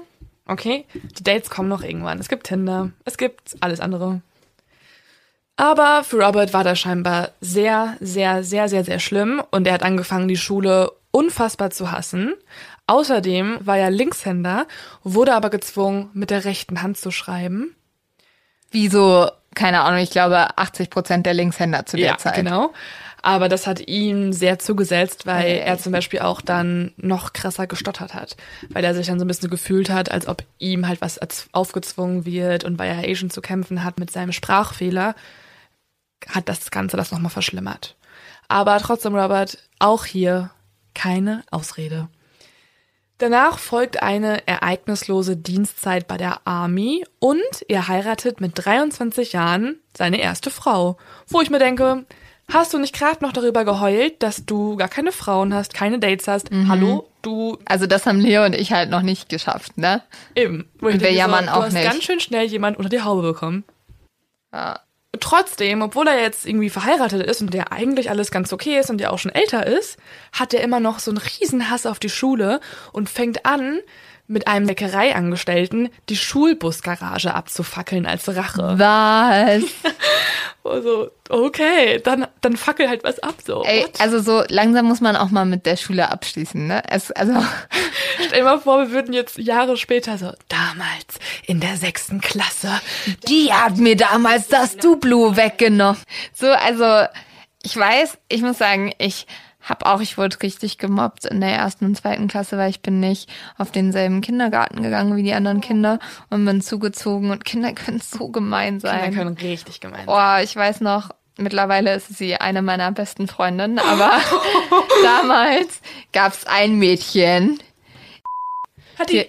Okay? Die Dates kommen noch irgendwann. Es gibt Tinder, es gibt alles andere. Aber für Robert war das scheinbar sehr, sehr, sehr, sehr, sehr schlimm und er hat angefangen, die Schule unfassbar zu hassen. Außerdem war er Linkshänder, wurde aber gezwungen, mit der rechten Hand zu schreiben. Wie so, keine Ahnung, ich glaube 80 Prozent der Linkshänder zu der ja, Zeit. genau. Aber das hat ihm sehr zugesetzt, weil er zum Beispiel auch dann noch krasser gestottert hat. Weil er sich dann so ein bisschen gefühlt hat, als ob ihm halt was aufgezwungen wird und weil er Asian zu kämpfen hat mit seinem Sprachfehler, hat das Ganze das nochmal verschlimmert. Aber trotzdem, Robert, auch hier keine Ausrede. Danach folgt eine ereignislose Dienstzeit bei der Army und er heiratet mit 23 Jahren seine erste Frau. Wo ich mir denke, Hast du nicht gerade noch darüber geheult, dass du gar keine Frauen hast, keine Dates hast? Mhm. Hallo, du. Also das haben Leo und ich halt noch nicht geschafft, ne? Eben. und wir jammern so, auch nicht. Du hast ganz schön schnell jemand unter die Haube bekommen. Ja. Trotzdem, obwohl er jetzt irgendwie verheiratet ist und der eigentlich alles ganz okay ist und der auch schon älter ist, hat er immer noch so einen Riesenhass auf die Schule und fängt an, mit einem Bäckereiangestellten die Schulbusgarage abzufackeln als Rache. Was? also, okay, dann, dann fackel halt was ab, so. Ey, also so langsam muss man auch mal mit der Schule abschließen, ne? Es, also. Stell dir mal vor, wir würden jetzt Jahre später so, damals in der sechsten Klasse, die hat mir damals das Duplo weggenommen. So, also, ich weiß, ich muss sagen, ich hab auch, ich wurde richtig gemobbt in der ersten und zweiten Klasse, weil ich bin nicht auf denselben Kindergarten gegangen wie die anderen Kinder und bin zugezogen und Kinder können so gemein sein. Kinder können richtig gemein sein. Boah, ich weiß noch, mittlerweile ist sie eine meiner besten Freundinnen, aber damals gab's ein Mädchen. Hat die,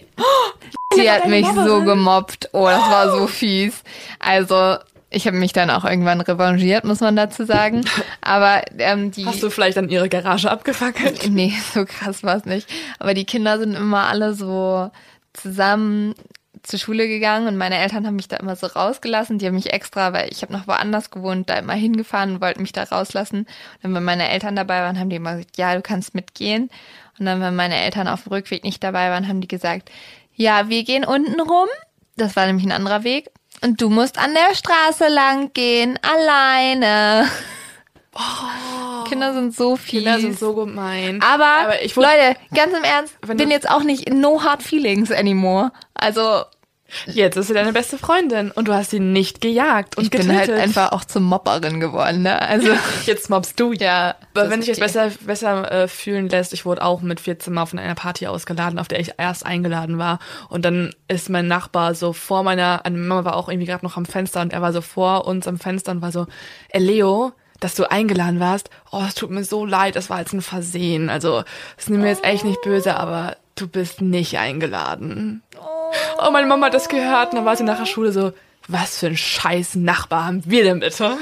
die, die hat mich so gemobbt. Oh, das war so fies. Also ich habe mich dann auch irgendwann revanchiert, muss man dazu sagen. Aber ähm, die. Hast du vielleicht an ihre Garage abgefackelt? Nee, so krass war es nicht. Aber die Kinder sind immer alle so zusammen zur Schule gegangen und meine Eltern haben mich da immer so rausgelassen. Die haben mich extra, weil ich habe noch woanders gewohnt, da immer hingefahren und wollten mich da rauslassen. Und dann, wenn meine Eltern dabei waren, haben die immer gesagt, ja, du kannst mitgehen. Und dann, wenn meine Eltern auf dem Rückweg nicht dabei waren, haben die gesagt, ja, wir gehen unten rum. Das war nämlich ein anderer Weg. Und du musst an der Straße lang gehen, alleine. Oh, Kinder sind so fies. Kinder sind so gemein. Aber, Aber ich Leute, ganz im Ernst, bin jetzt auch nicht no hard feelings anymore. Also Jetzt ist sie deine beste Freundin und du hast sie nicht gejagt und Ich getötet. bin halt einfach auch zum Mobberin geworden, ne? Also jetzt mobst du. Ja. Aber wenn sich okay. jetzt besser, besser äh, fühlen lässt, ich wurde auch mit 14 Mal von einer Party ausgeladen, auf der ich erst eingeladen war. Und dann ist mein Nachbar so vor meiner, meine Mama war auch irgendwie gerade noch am Fenster und er war so vor uns am Fenster und war so, ey Leo, dass du eingeladen warst, oh, es tut mir so leid, das war jetzt ein Versehen. Also, es nimmt mir jetzt echt nicht böse, aber du bist nicht eingeladen. Oh, meine Mama hat das gehört und dann war sie nach der Schule so, was für ein scheiß Nachbar haben wir denn bitte?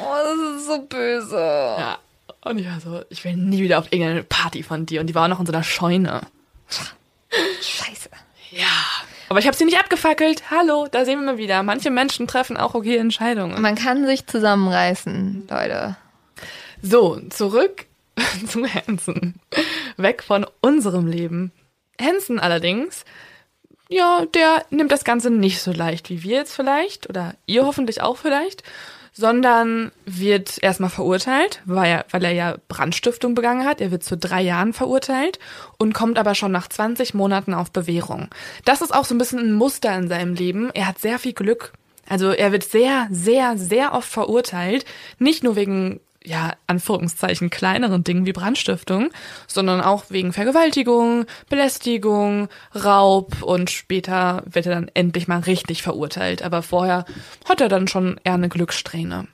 Oh, das ist so böse. Ja. Und ich war so, ich will nie wieder auf irgendeine Party von dir. Und die war auch noch in so einer Scheune. Scheiße. Ja. Aber ich habe sie nicht abgefackelt. Hallo, da sehen wir mal wieder. Manche Menschen treffen auch okay Entscheidungen. Man kann sich zusammenreißen, Leute. So, zurück zu Hansen. Weg von unserem Leben. Hansen allerdings ja, der nimmt das Ganze nicht so leicht wie wir jetzt vielleicht oder ihr hoffentlich auch vielleicht, sondern wird erstmal verurteilt, weil er, weil er ja Brandstiftung begangen hat. Er wird zu drei Jahren verurteilt und kommt aber schon nach 20 Monaten auf Bewährung. Das ist auch so ein bisschen ein Muster in seinem Leben. Er hat sehr viel Glück. Also er wird sehr, sehr, sehr oft verurteilt. Nicht nur wegen ja, Anführungszeichen kleineren Dingen wie Brandstiftung, sondern auch wegen Vergewaltigung, Belästigung, Raub und später wird er dann endlich mal richtig verurteilt. Aber vorher hat er dann schon eher eine Glückssträhne.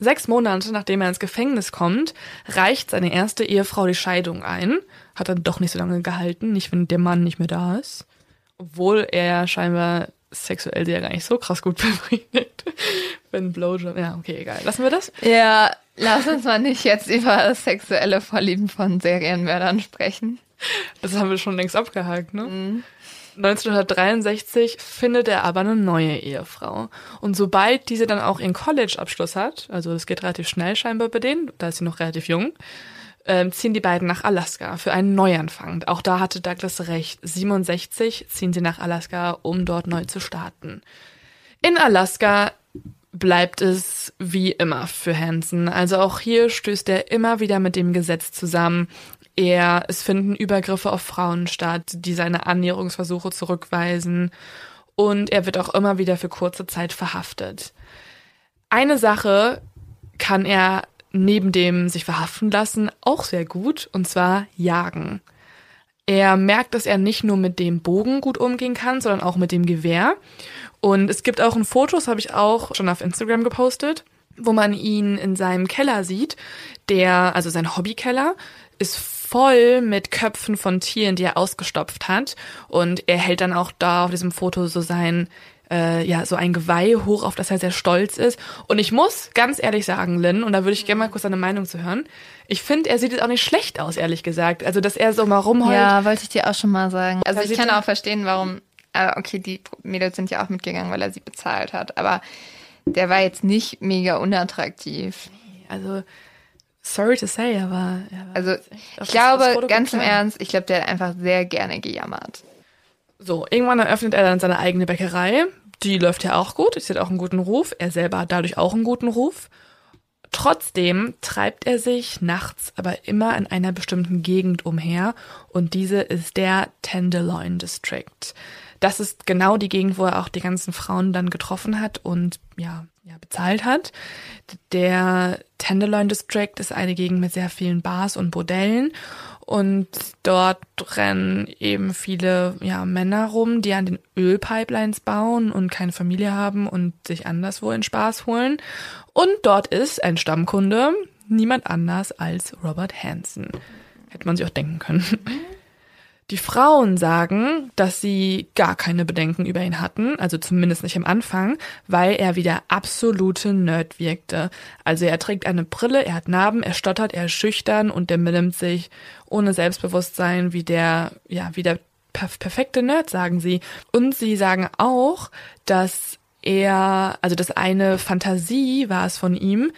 Sechs Monate nachdem er ins Gefängnis kommt, reicht seine erste Ehefrau die Scheidung ein. Hat dann doch nicht so lange gehalten, nicht wenn der Mann nicht mehr da ist. Obwohl er scheinbar sexuell sie ja gar nicht so krass gut befriedigt. Wenn Blowjob, ja, okay, egal. Lassen wir das? Ja, lass uns mal nicht jetzt über das sexuelle Vorlieben von Serienmördern sprechen. Das haben wir schon längst abgehakt, ne? Mhm. 1963 findet er aber eine neue Ehefrau. Und sobald diese dann auch ihren College-Abschluss hat, also es geht relativ schnell scheinbar bei denen, da ist sie noch relativ jung, äh, ziehen die beiden nach Alaska für einen Neuanfang. Auch da hatte Douglas recht. 67 ziehen sie nach Alaska, um dort neu zu starten. In Alaska bleibt es wie immer für Hansen. Also auch hier stößt er immer wieder mit dem Gesetz zusammen. Er, es finden Übergriffe auf Frauen statt, die seine Annäherungsversuche zurückweisen. Und er wird auch immer wieder für kurze Zeit verhaftet. Eine Sache kann er neben dem sich verhaften lassen auch sehr gut, und zwar jagen. Er merkt, dass er nicht nur mit dem Bogen gut umgehen kann, sondern auch mit dem Gewehr. Und es gibt auch ein Foto, das habe ich auch schon auf Instagram gepostet, wo man ihn in seinem Keller sieht. Der, also sein Hobbykeller, ist voll mit Köpfen von Tieren, die er ausgestopft hat. Und er hält dann auch da auf diesem Foto so sein äh, ja, so ein Geweih hoch, auf das er sehr stolz ist. Und ich muss ganz ehrlich sagen, Lynn, und da würde ich gerne mal kurz deine Meinung zu hören, ich finde, er sieht jetzt auch nicht schlecht aus, ehrlich gesagt. Also, dass er so mal rumheult. Ja, wollte ich dir auch schon mal sagen. Also, ich kann auch verstehen, warum, äh, okay, die Mädels sind ja auch mitgegangen, weil er sie bezahlt hat, aber der war jetzt nicht mega unattraktiv. Also, sorry to say, aber. also, ich glaube, ganz im Ernst, ich glaube, der hat einfach sehr gerne gejammert. So, irgendwann eröffnet er dann seine eigene Bäckerei. Die läuft ja auch gut, sie hat auch einen guten Ruf. Er selber hat dadurch auch einen guten Ruf. Trotzdem treibt er sich nachts aber immer in einer bestimmten Gegend umher und diese ist der Tenderloin District. Das ist genau die Gegend, wo er auch die ganzen Frauen dann getroffen hat und ja, ja bezahlt hat. Der Tenderloin District ist eine Gegend mit sehr vielen Bars und Bordellen und dort rennen eben viele ja, Männer rum, die an den Ölpipelines bauen und keine Familie haben und sich anderswo in Spaß holen. Und dort ist ein Stammkunde, niemand anders als Robert Hansen. Hätte man sich auch denken können. Die Frauen sagen, dass sie gar keine Bedenken über ihn hatten, also zumindest nicht am Anfang, weil er wie der absolute Nerd wirkte. Also er trägt eine Brille, er hat Narben, er stottert, er ist schüchtern und der benimmt sich ohne Selbstbewusstsein wie der, ja, wie der perfekte Nerd, sagen sie. Und sie sagen auch, dass er, also das eine Fantasie war es von ihm,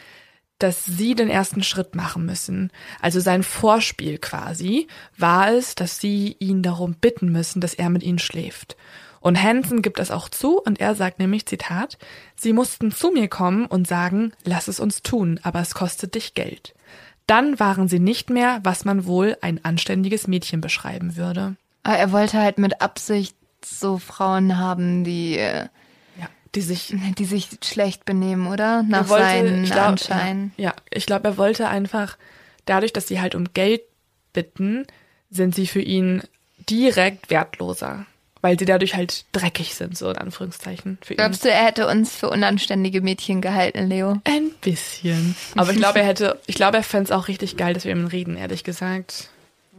dass sie den ersten Schritt machen müssen. Also sein Vorspiel quasi war es, dass sie ihn darum bitten müssen, dass er mit ihnen schläft. Und Hansen gibt das auch zu und er sagt nämlich, Zitat, Sie mussten zu mir kommen und sagen, lass es uns tun, aber es kostet dich Geld. Dann waren sie nicht mehr, was man wohl ein anständiges Mädchen beschreiben würde. Aber er wollte halt mit Absicht so Frauen haben, die äh, die sich, die sich schlecht benehmen, oder? Nach wollte, seinen glaub, Anschein. Ja, ja ich glaube, er wollte einfach, dadurch, dass sie halt um Geld bitten, sind sie für ihn direkt wertloser. Weil sie dadurch halt dreckig sind, so in Anführungszeichen. Für Glaubst ihn. du, er hätte uns für unanständige Mädchen gehalten, Leo? Ein bisschen. Aber ich glaube, er hätte, ich glaube, er fände es auch richtig geil, dass wir ihm reden, ehrlich gesagt.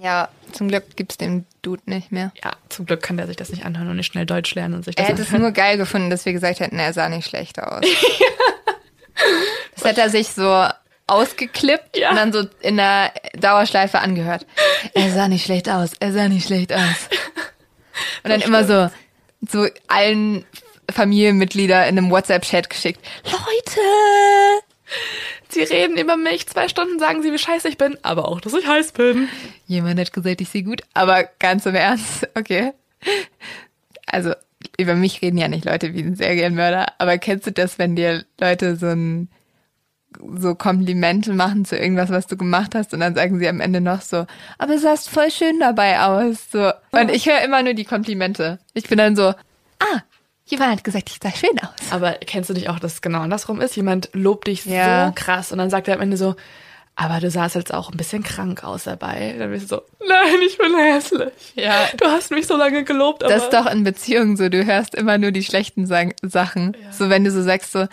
Ja, zum Glück gibt's den Dude nicht mehr. Ja, zum Glück kann der sich das nicht anhören und nicht schnell Deutsch lernen und sich das Er hätte es nur geil gefunden, dass wir gesagt hätten, er sah nicht schlecht aus. das hätte er sich so ausgeklippt ja. und dann so in der Dauerschleife angehört. Er sah nicht schlecht aus, er sah nicht schlecht aus. Und dann immer so, so allen Familienmitglieder in einem WhatsApp-Chat geschickt. Leute! Sie reden über mich, zwei Stunden sagen sie, wie scheiße ich bin, aber auch, dass ich heiß bin. Jemand hat gesagt, ich sehe gut, aber ganz im Ernst, okay. Also, über mich reden ja nicht Leute wie ein Serienmörder, aber kennst du das, wenn dir Leute so ein so Komplimente machen zu irgendwas, was du gemacht hast und dann sagen sie am Ende noch so, aber du sahst voll schön dabei aus, so. Und ich höre immer nur die Komplimente. Ich bin dann so, ah, Jemand hat gesagt, ich sah schön aus. Aber kennst du nicht auch, dass es genau andersrum ist? Jemand lobt dich ja. so krass und dann sagt er am Ende so, aber du sahst jetzt auch ein bisschen krank aus dabei. Dann bist du so, nein, ich bin hässlich. Ja. Du hast mich so lange gelobt. Das ist doch in Beziehungen so. Du hörst immer nur die schlechten Sachen. Ja. So, wenn du so sagst so,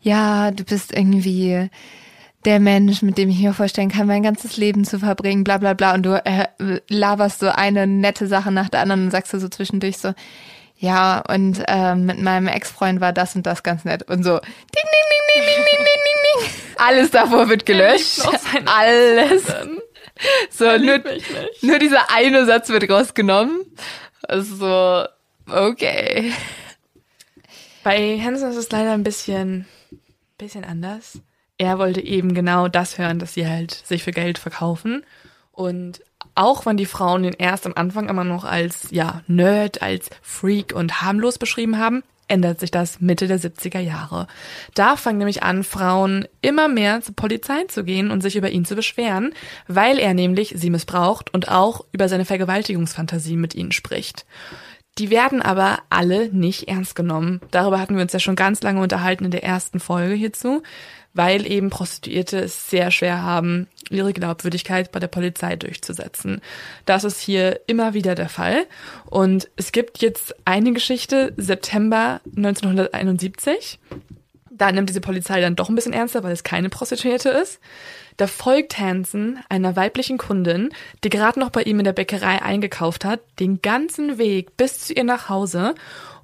ja, du bist irgendwie der Mensch, mit dem ich mir vorstellen kann, mein ganzes Leben zu verbringen, bla bla bla. Und du äh, laberst so eine nette Sache nach der anderen und sagst du so zwischendurch so, ja, und ähm, mit meinem Ex-Freund war das und das ganz nett. Und so, ding, ding, ding, ding, ding, ding, ding, ding. Alles davor wird gelöscht. Alles. So, nur, nur dieser eine Satz wird rausgenommen. Also, okay. Bei Hansen ist es leider ein bisschen, bisschen anders. Er wollte eben genau das hören, dass sie halt sich für Geld verkaufen. Und auch wenn die Frauen ihn erst am Anfang immer noch als, ja, Nerd, als Freak und harmlos beschrieben haben, ändert sich das Mitte der 70er Jahre. Da fangen nämlich an, Frauen immer mehr zur Polizei zu gehen und sich über ihn zu beschweren, weil er nämlich sie missbraucht und auch über seine Vergewaltigungsfantasie mit ihnen spricht. Die werden aber alle nicht ernst genommen. Darüber hatten wir uns ja schon ganz lange unterhalten in der ersten Folge hierzu weil eben Prostituierte es sehr schwer haben, ihre Glaubwürdigkeit bei der Polizei durchzusetzen. Das ist hier immer wieder der Fall. Und es gibt jetzt eine Geschichte, September 1971. Da nimmt diese Polizei dann doch ein bisschen ernster, weil es keine Prostituierte ist. Da folgt Hansen einer weiblichen Kundin, die gerade noch bei ihm in der Bäckerei eingekauft hat, den ganzen Weg bis zu ihr nach Hause.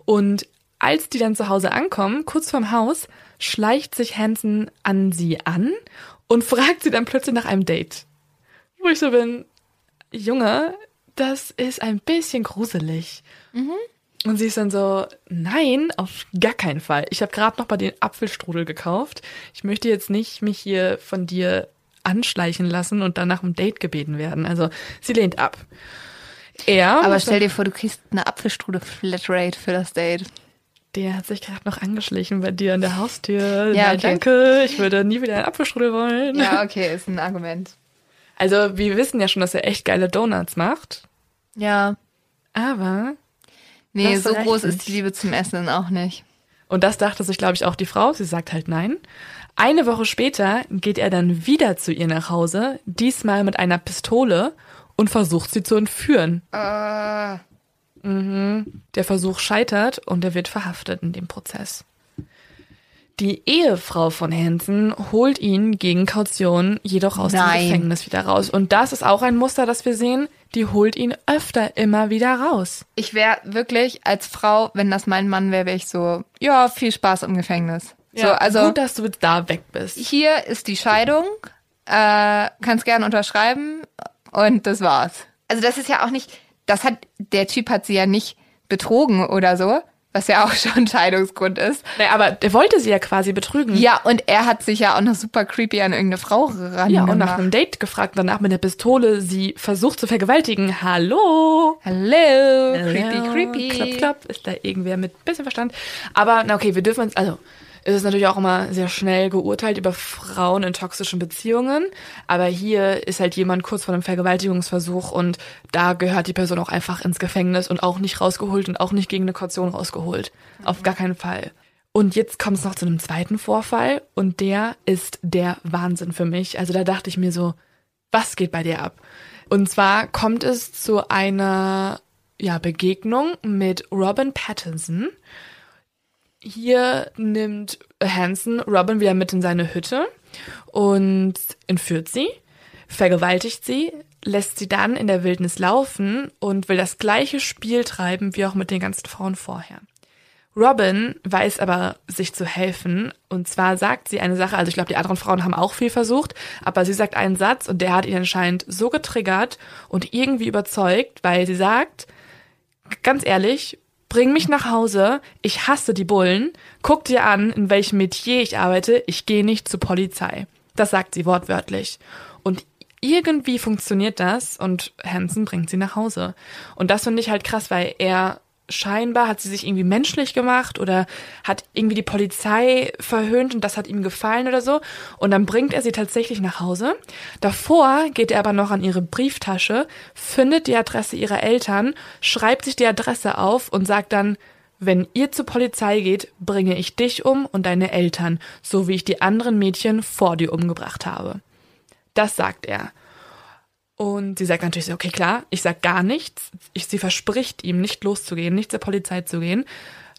Und als die dann zu Hause ankommen, kurz vorm Haus, schleicht sich Hansen an sie an und fragt sie dann plötzlich nach einem Date. Wo ich so bin, Junge, das ist ein bisschen gruselig. Mhm. Und sie ist dann so, nein, auf gar keinen Fall. Ich habe gerade noch bei den Apfelstrudel gekauft. Ich möchte jetzt nicht mich hier von dir anschleichen lassen und dann nach einem Date gebeten werden. Also sie lehnt ab. Er. Aber stell dir vor, du kriegst eine Apfelstrudel-Flatrate für das Date. Der hat sich gerade noch angeschlichen bei dir an der Haustür. Ja, Nein, okay. danke. Ich würde nie wieder einen Apfelstrudel wollen. Ja, okay, ist ein Argument. Also, wir wissen ja schon, dass er echt geile Donuts macht. Ja. Aber. Nee, so groß nicht. ist die Liebe zum Essen auch nicht. Und das dachte sich, glaube ich, auch die Frau. Sie sagt halt nein. Eine Woche später geht er dann wieder zu ihr nach Hause, diesmal mit einer Pistole und versucht sie zu entführen. Uh. Mhm. Der Versuch scheitert und er wird verhaftet in dem Prozess. Die Ehefrau von Hansen holt ihn gegen Kaution jedoch aus Nein. dem Gefängnis wieder raus. Und das ist auch ein Muster, das wir sehen. Die holt ihn öfter immer wieder raus. Ich wäre wirklich als Frau, wenn das mein Mann wäre, wäre ich so, ja, viel Spaß im Gefängnis. so, also gut, dass du jetzt da weg bist. hier ist die Scheidung, äh, kannst gern unterschreiben und das war's. Also das ist ja auch nicht, das hat, der Typ hat sie ja nicht betrogen oder so, was ja auch schon Scheidungsgrund ist. Nee, aber der wollte sie ja quasi betrügen. Ja, und er hat sich ja auch noch super creepy an irgendeine Frau ran Ja, und nach einem Date gefragt, danach mit der Pistole sie versucht zu vergewaltigen. Hallo? Hallo, creepy, creepy. Klopp, klopp. Ist da irgendwer mit bisschen Verstand? Aber, na okay, wir dürfen uns, also, es ist natürlich auch immer sehr schnell geurteilt über Frauen in toxischen Beziehungen. Aber hier ist halt jemand kurz vor einem Vergewaltigungsversuch und da gehört die Person auch einfach ins Gefängnis und auch nicht rausgeholt und auch nicht gegen eine Kaution rausgeholt. Auf gar keinen Fall. Und jetzt kommt es noch zu einem zweiten Vorfall und der ist der Wahnsinn für mich. Also da dachte ich mir so, was geht bei dir ab? Und zwar kommt es zu einer ja, Begegnung mit Robin Pattinson. Hier nimmt Hansen Robin wieder mit in seine Hütte und entführt sie, vergewaltigt sie, lässt sie dann in der Wildnis laufen und will das gleiche Spiel treiben wie auch mit den ganzen Frauen vorher. Robin weiß aber, sich zu helfen. Und zwar sagt sie eine Sache, also ich glaube, die anderen Frauen haben auch viel versucht, aber sie sagt einen Satz und der hat ihn anscheinend so getriggert und irgendwie überzeugt, weil sie sagt, ganz ehrlich, bring mich nach Hause, ich hasse die Bullen, guck dir an, in welchem Metier ich arbeite, ich gehe nicht zur Polizei. Das sagt sie wortwörtlich. Und irgendwie funktioniert das und Hansen bringt sie nach Hause. Und das finde ich halt krass, weil er scheinbar hat sie sich irgendwie menschlich gemacht oder hat irgendwie die Polizei verhöhnt und das hat ihm gefallen oder so. Und dann bringt er sie tatsächlich nach Hause. Davor geht er aber noch an ihre Brieftasche, findet die Adresse ihrer Eltern, schreibt sich die Adresse auf und sagt dann, wenn ihr zur Polizei geht, bringe ich dich um und deine Eltern, so wie ich die anderen Mädchen vor dir umgebracht habe. Das sagt er. Und sie sagt natürlich so, okay, klar, ich sag gar nichts. Ich, sie verspricht ihm, nicht loszugehen, nicht zur Polizei zu gehen.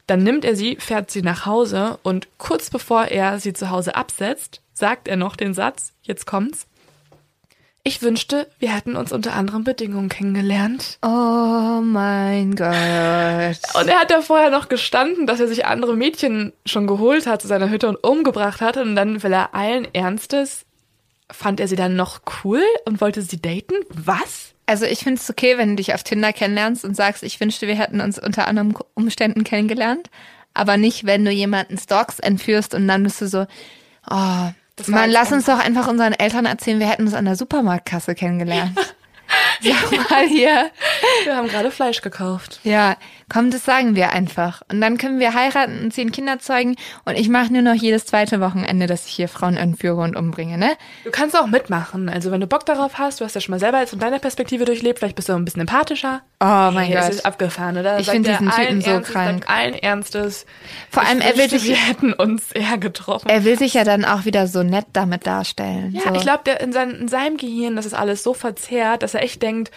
Dann nimmt er sie, fährt sie nach Hause und kurz bevor er sie zu Hause absetzt, sagt er noch den Satz, jetzt kommt's. Ich wünschte, wir hätten uns unter anderen Bedingungen kennengelernt. Oh mein Gott. Und er hat da vorher noch gestanden, dass er sich andere Mädchen schon geholt hat zu seiner Hütte und umgebracht hat. Und dann will er allen Ernstes fand er sie dann noch cool und wollte sie daten? Was? Also ich finde es okay, wenn du dich auf Tinder kennenlernst und sagst, ich wünschte, wir hätten uns unter anderen Umständen kennengelernt. Aber nicht, wenn du jemanden stalks, entführst und dann bist du so, oh, Das man, lass uns doch einfach unseren Eltern erzählen, wir hätten uns an der Supermarktkasse kennengelernt. Sag mal hier. Wir haben gerade Fleisch gekauft. Ja, komm, das sagen wir einfach. Und dann können wir heiraten und zehn Kinder zeugen. Und ich mache nur noch jedes zweite Wochenende, dass ich hier Frauen entführe und umbringe, ne? Du kannst auch mitmachen. Also wenn du Bock darauf hast, du hast ja schon mal selber jetzt von deiner Perspektive durchlebt, vielleicht bist du ein bisschen empathischer. Oh mein Hey, Gott. ist abgefahren, oder? Ich Sagt find er diesen Typen so Ernstes, krank. Allen Ernstes. Vor allem, er will sich- wir hätten uns eher getroffen. Er will sich ja dann auch wieder so nett damit darstellen. ja, so. ich glaube, in, sein, in seinem Gehirn, das ist alles so verzerrt, dass er echt denkt,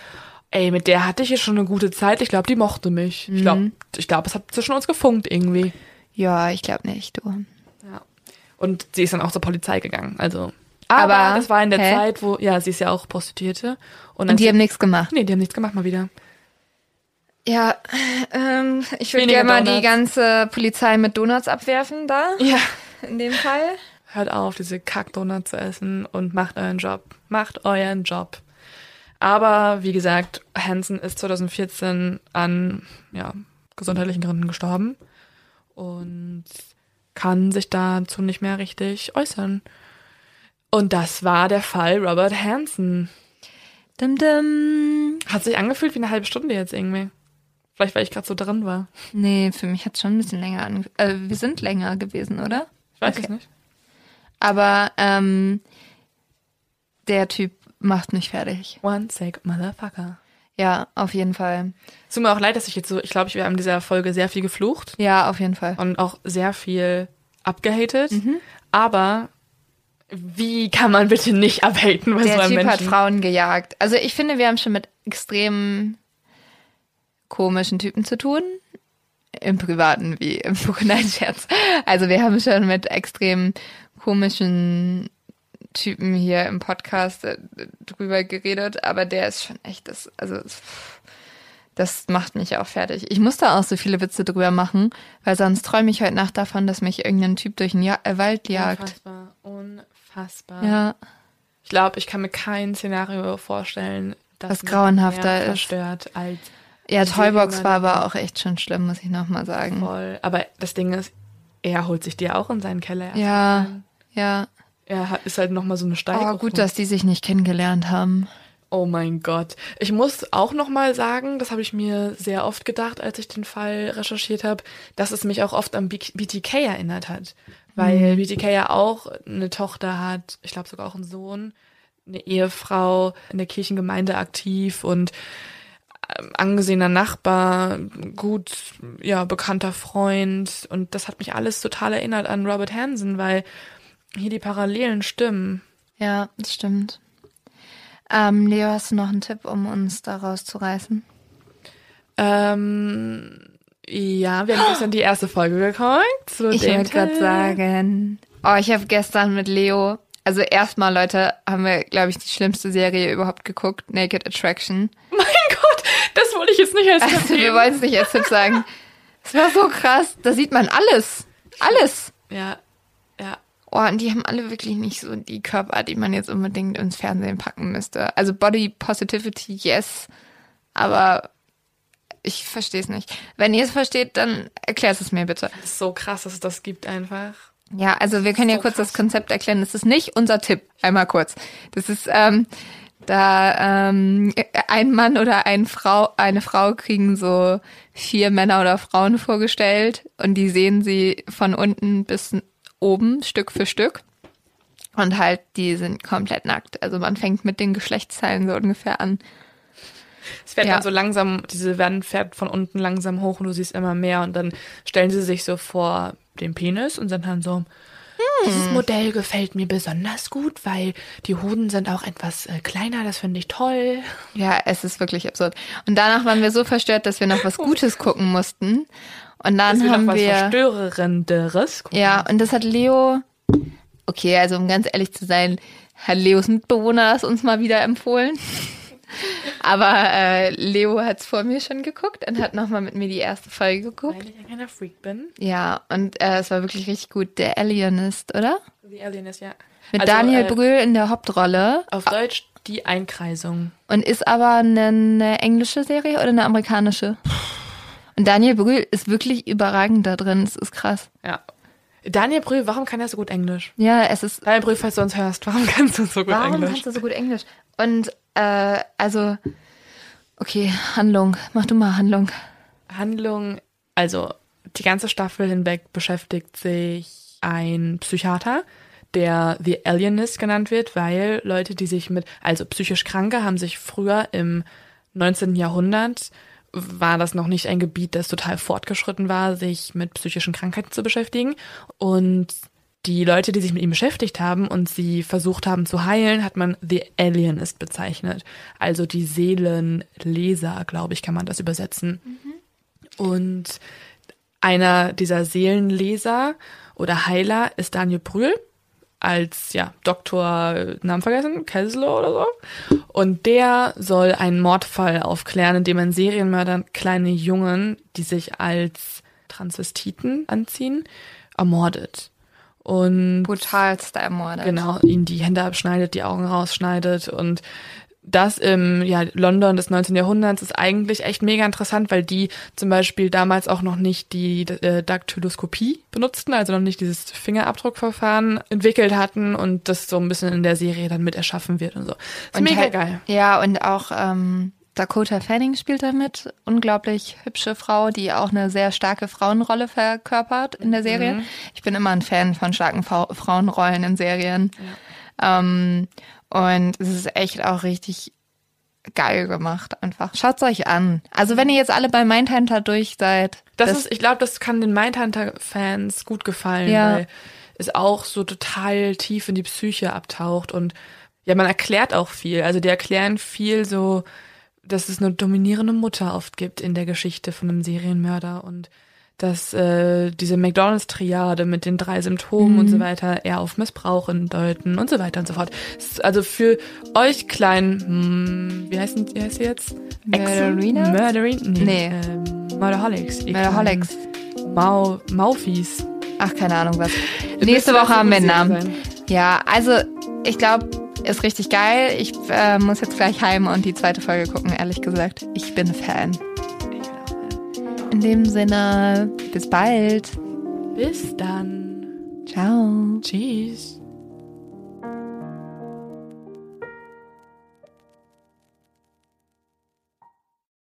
ey, mit der hatte ich hier schon eine gute Zeit. Ich glaube, die mochte mich. Ich glaube, ich glaub, es hat zwischen uns gefunkt irgendwie. Ja, ich glaube nicht, du. Ja. Und sie ist dann auch zur Polizei gegangen. Also. Aber, Aber, das war in der hä? Zeit, wo, ja, sie ist ja auch Prostituierte. Und, Und die sie, haben nichts gemacht. Nee, die haben nichts gemacht mal wieder. Ja, ähm, ich würde gerne mal die Donuts. ganze Polizei mit Donuts abwerfen da, Ja. in dem Fall. Hört auf, diese Kackdonut zu essen und macht euren Job. Macht euren Job. Aber wie gesagt, Hansen ist 2014 an ja, gesundheitlichen Gründen gestorben und kann sich dazu nicht mehr richtig äußern. Und das war der Fall Robert Hansen. Dum -dum. Hat sich angefühlt wie eine halbe Stunde jetzt irgendwie. Vielleicht, weil ich gerade so drin war. Nee, für mich hat schon ein bisschen länger ange... Äh, wir sind länger gewesen, oder? Ich weiß Okay. es nicht. Aber ähm, der Typ macht mich fertig. One sick motherfucker. Ja, auf jeden Fall. Es tut mir auch leid, dass ich jetzt so, ich glaube, wir haben in dieser Folge sehr viel geflucht. Ja, auf jeden Fall. und auch sehr viel abgehatet. Aber wie kann man bitte nicht abhaten bei so Der einem Typ hat Menschen? Frauen gejagt. Also ich finde, wir haben schon mit extrem komischen Typen zu tun. im Privaten wie im Buch. Nein, Scherz. Also wir haben schon mit extrem komischen Typen hier im Podcast äh, drüber geredet, aber der ist schon echt das, also das macht mich auch fertig. Ich musste auch so viele Witze drüber machen, weil sonst träume ich heute Nacht davon, dass mich irgendein Typ durch den ja äh, Wald jagt. Unfassbar, unfassbar. Ja. Ich glaube, ich kann mir kein Szenario vorstellen, das Was grauenhafter ist. verstört als Ja, Toybox war aber auch echt schon schlimm, muss ich nochmal sagen. voll. Aber das Ding ist, er holt sich die auch in seinen Keller. Ja, ja. Er ist halt nochmal so eine Steigerung. Oh, gut, dass die sich nicht kennengelernt haben. Oh mein Gott. Ich muss auch nochmal sagen, das habe ich mir sehr oft gedacht, als ich den Fall recherchiert habe, dass es mich auch oft an BTK erinnert hat. Weil BTK ja auch eine Tochter hat, ich glaube sogar auch einen Sohn, eine Ehefrau in der Kirchengemeinde aktiv und ähm, angesehener Nachbar, gut, ja, bekannter Freund. Und das hat mich alles total erinnert an Robert Hansen, weil hier die Parallelen stimmen. Ja, das stimmt. Ähm, Leo, hast du noch einen Tipp, um uns da rauszureißen? Ähm, ja, wir haben gestern die erste Folge geguckt. Zu Ich wollte gerade sagen. Oh, ich habe gestern mit Leo, also erstmal, Leute, haben wir, glaube ich, die schlimmste Serie überhaupt geguckt, Naked Attraction. Mein Gott, das wollte ich jetzt nicht als Tipp Also, wir wollen es nicht als Tipp sagen. Es war so krass. Da sieht man alles. Alles. Ja. Oh, und die haben alle wirklich nicht so die Körper, die man jetzt unbedingt ins Fernsehen packen müsste. Also Body Positivity, yes. Aber ich verstehe es nicht. Wenn ihr es versteht, dann erklärt es mir bitte. Das ist so krass, dass es das gibt einfach. Ja, also wir können ja So kurz krass. das Konzept erklären. Das ist nicht unser Tipp. Einmal kurz. Das ist, ähm, da ähm, ein Mann oder ein Frau, eine Frau kriegen so vier Männer oder Frauen vorgestellt und die sehen sie von unten bis oben Stück für Stück. Und halt, die sind komplett nackt. Also man fängt mit den Geschlechtsteilen so ungefähr an. Es fährt Ja. dann so langsam, diese Wand fährt von unten langsam hoch und du siehst immer mehr und dann stellen sie sich so vor den Penis und sind dann so, dieses Modell gefällt mir besonders gut, weil die Hoden sind auch etwas äh, kleiner, das finde ich toll. Ja, es ist wirklich absurd. Und danach waren wir so verstört, dass wir noch was Gutes gucken mussten. Und dann wir haben noch was wir Verstörenderes gucken. Ja, und das hat Leo, okay, also um ganz ehrlich zu sein, hat Leos Mitbewohner das uns mal wieder empfohlen. Aber äh, Leo hat's vor mir schon geguckt und hat nochmal mit mir die erste Folge geguckt. Weil ich ein kleiner Freak bin. Ja, und äh, es war wirklich richtig gut. Der Alienist, oder? The Alien ist ja. Mit Also, Daniel äh, Brühl in der Hauptrolle. Auf Deutsch die Einkreisung. Und ist aber eine, eine englische Serie oder eine amerikanische? Und Daniel Brühl ist wirklich überragend da drin. Es ist krass. Ja. Daniel Brühl, warum kann er so gut Englisch? Ja, es ist Daniel Brühl, falls du uns hörst, warum kannst du so gut Warum Englisch? kannst du so gut Englisch? Und äh, also, okay, Handlung. Mach du mal Handlung. Handlung, also die ganze Staffel hinweg beschäftigt sich ein Psychiater, der The Alienist genannt wird, weil Leute, die sich mit, also psychisch Kranke, haben sich früher im 19. Jahrhundert war das noch nicht ein Gebiet, das total fortgeschritten war, sich mit psychischen Krankheiten zu beschäftigen. Und die Leute, die sich mit ihm beschäftigt haben und sie versucht haben zu heilen, hat man The Alienist bezeichnet. Also die Seelenleser, glaube ich, kann man das übersetzen. Und einer dieser Seelenleser oder Heiler ist Daniel Brühl als ja Doktor Namen vergessen Kessler oder so und der soll einen Mordfall aufklären, in dem ein Serienmörder kleine Jungen, die sich als Transvestiten anziehen, ermordet und Brutalst ermordet. genau ihnen die Hände abschneidet, die Augen rausschneidet und das im ja, London des 19. Jahrhunderts ist eigentlich echt mega interessant, weil die zum Beispiel damals auch noch nicht die äh, Daktyloskopie benutzten, also noch nicht dieses Fingerabdruckverfahren entwickelt hatten und das so ein bisschen in der Serie dann mit erschaffen wird und so. Ist Und mega halt- geil. Ja, und auch ähm, Dakota Fanning spielt da mit. Unglaublich hübsche Frau, die auch eine sehr starke Frauenrolle verkörpert in der Serie. Ich bin immer ein Fan von starken Frau Frauenrollen in Serien. Ähm, und es ist echt auch richtig geil gemacht einfach. Schaut's euch an. Also wenn ihr jetzt alle bei Mindhunter durch seid. Das, ist, ich glaube, das kann den Mindhunter-Fans gut gefallen, Ja. weil es auch so total tief in die Psyche abtaucht und ja, man erklärt auch viel. Also die erklären viel so, dass es eine dominierende Mutter oft gibt in der Geschichte von einem Serienmörder und dass äh, diese McDonalds-Triade mit den drei Symptomen Mhm. und so weiter eher auf Missbrauch hindeuten und so weiter und so fort. Also für euch kleinen, hm, wie heißt, denn- wie heißt sie jetzt? Murderinas? Murderin? Nee. Nee. Ähm, Murderholics. Murderholics. Mau, Maufis. Ach, keine Ahnung was. Nächste Woche haben wir einen Namen. sein. Ja, also ich glaube, ist richtig geil. Ich äh, muss jetzt gleich heim und die zweite Folge gucken, ehrlich gesagt. Ich bin Fan. In dem Sinne, bis bald. Bis dann. Ciao. Tschüss.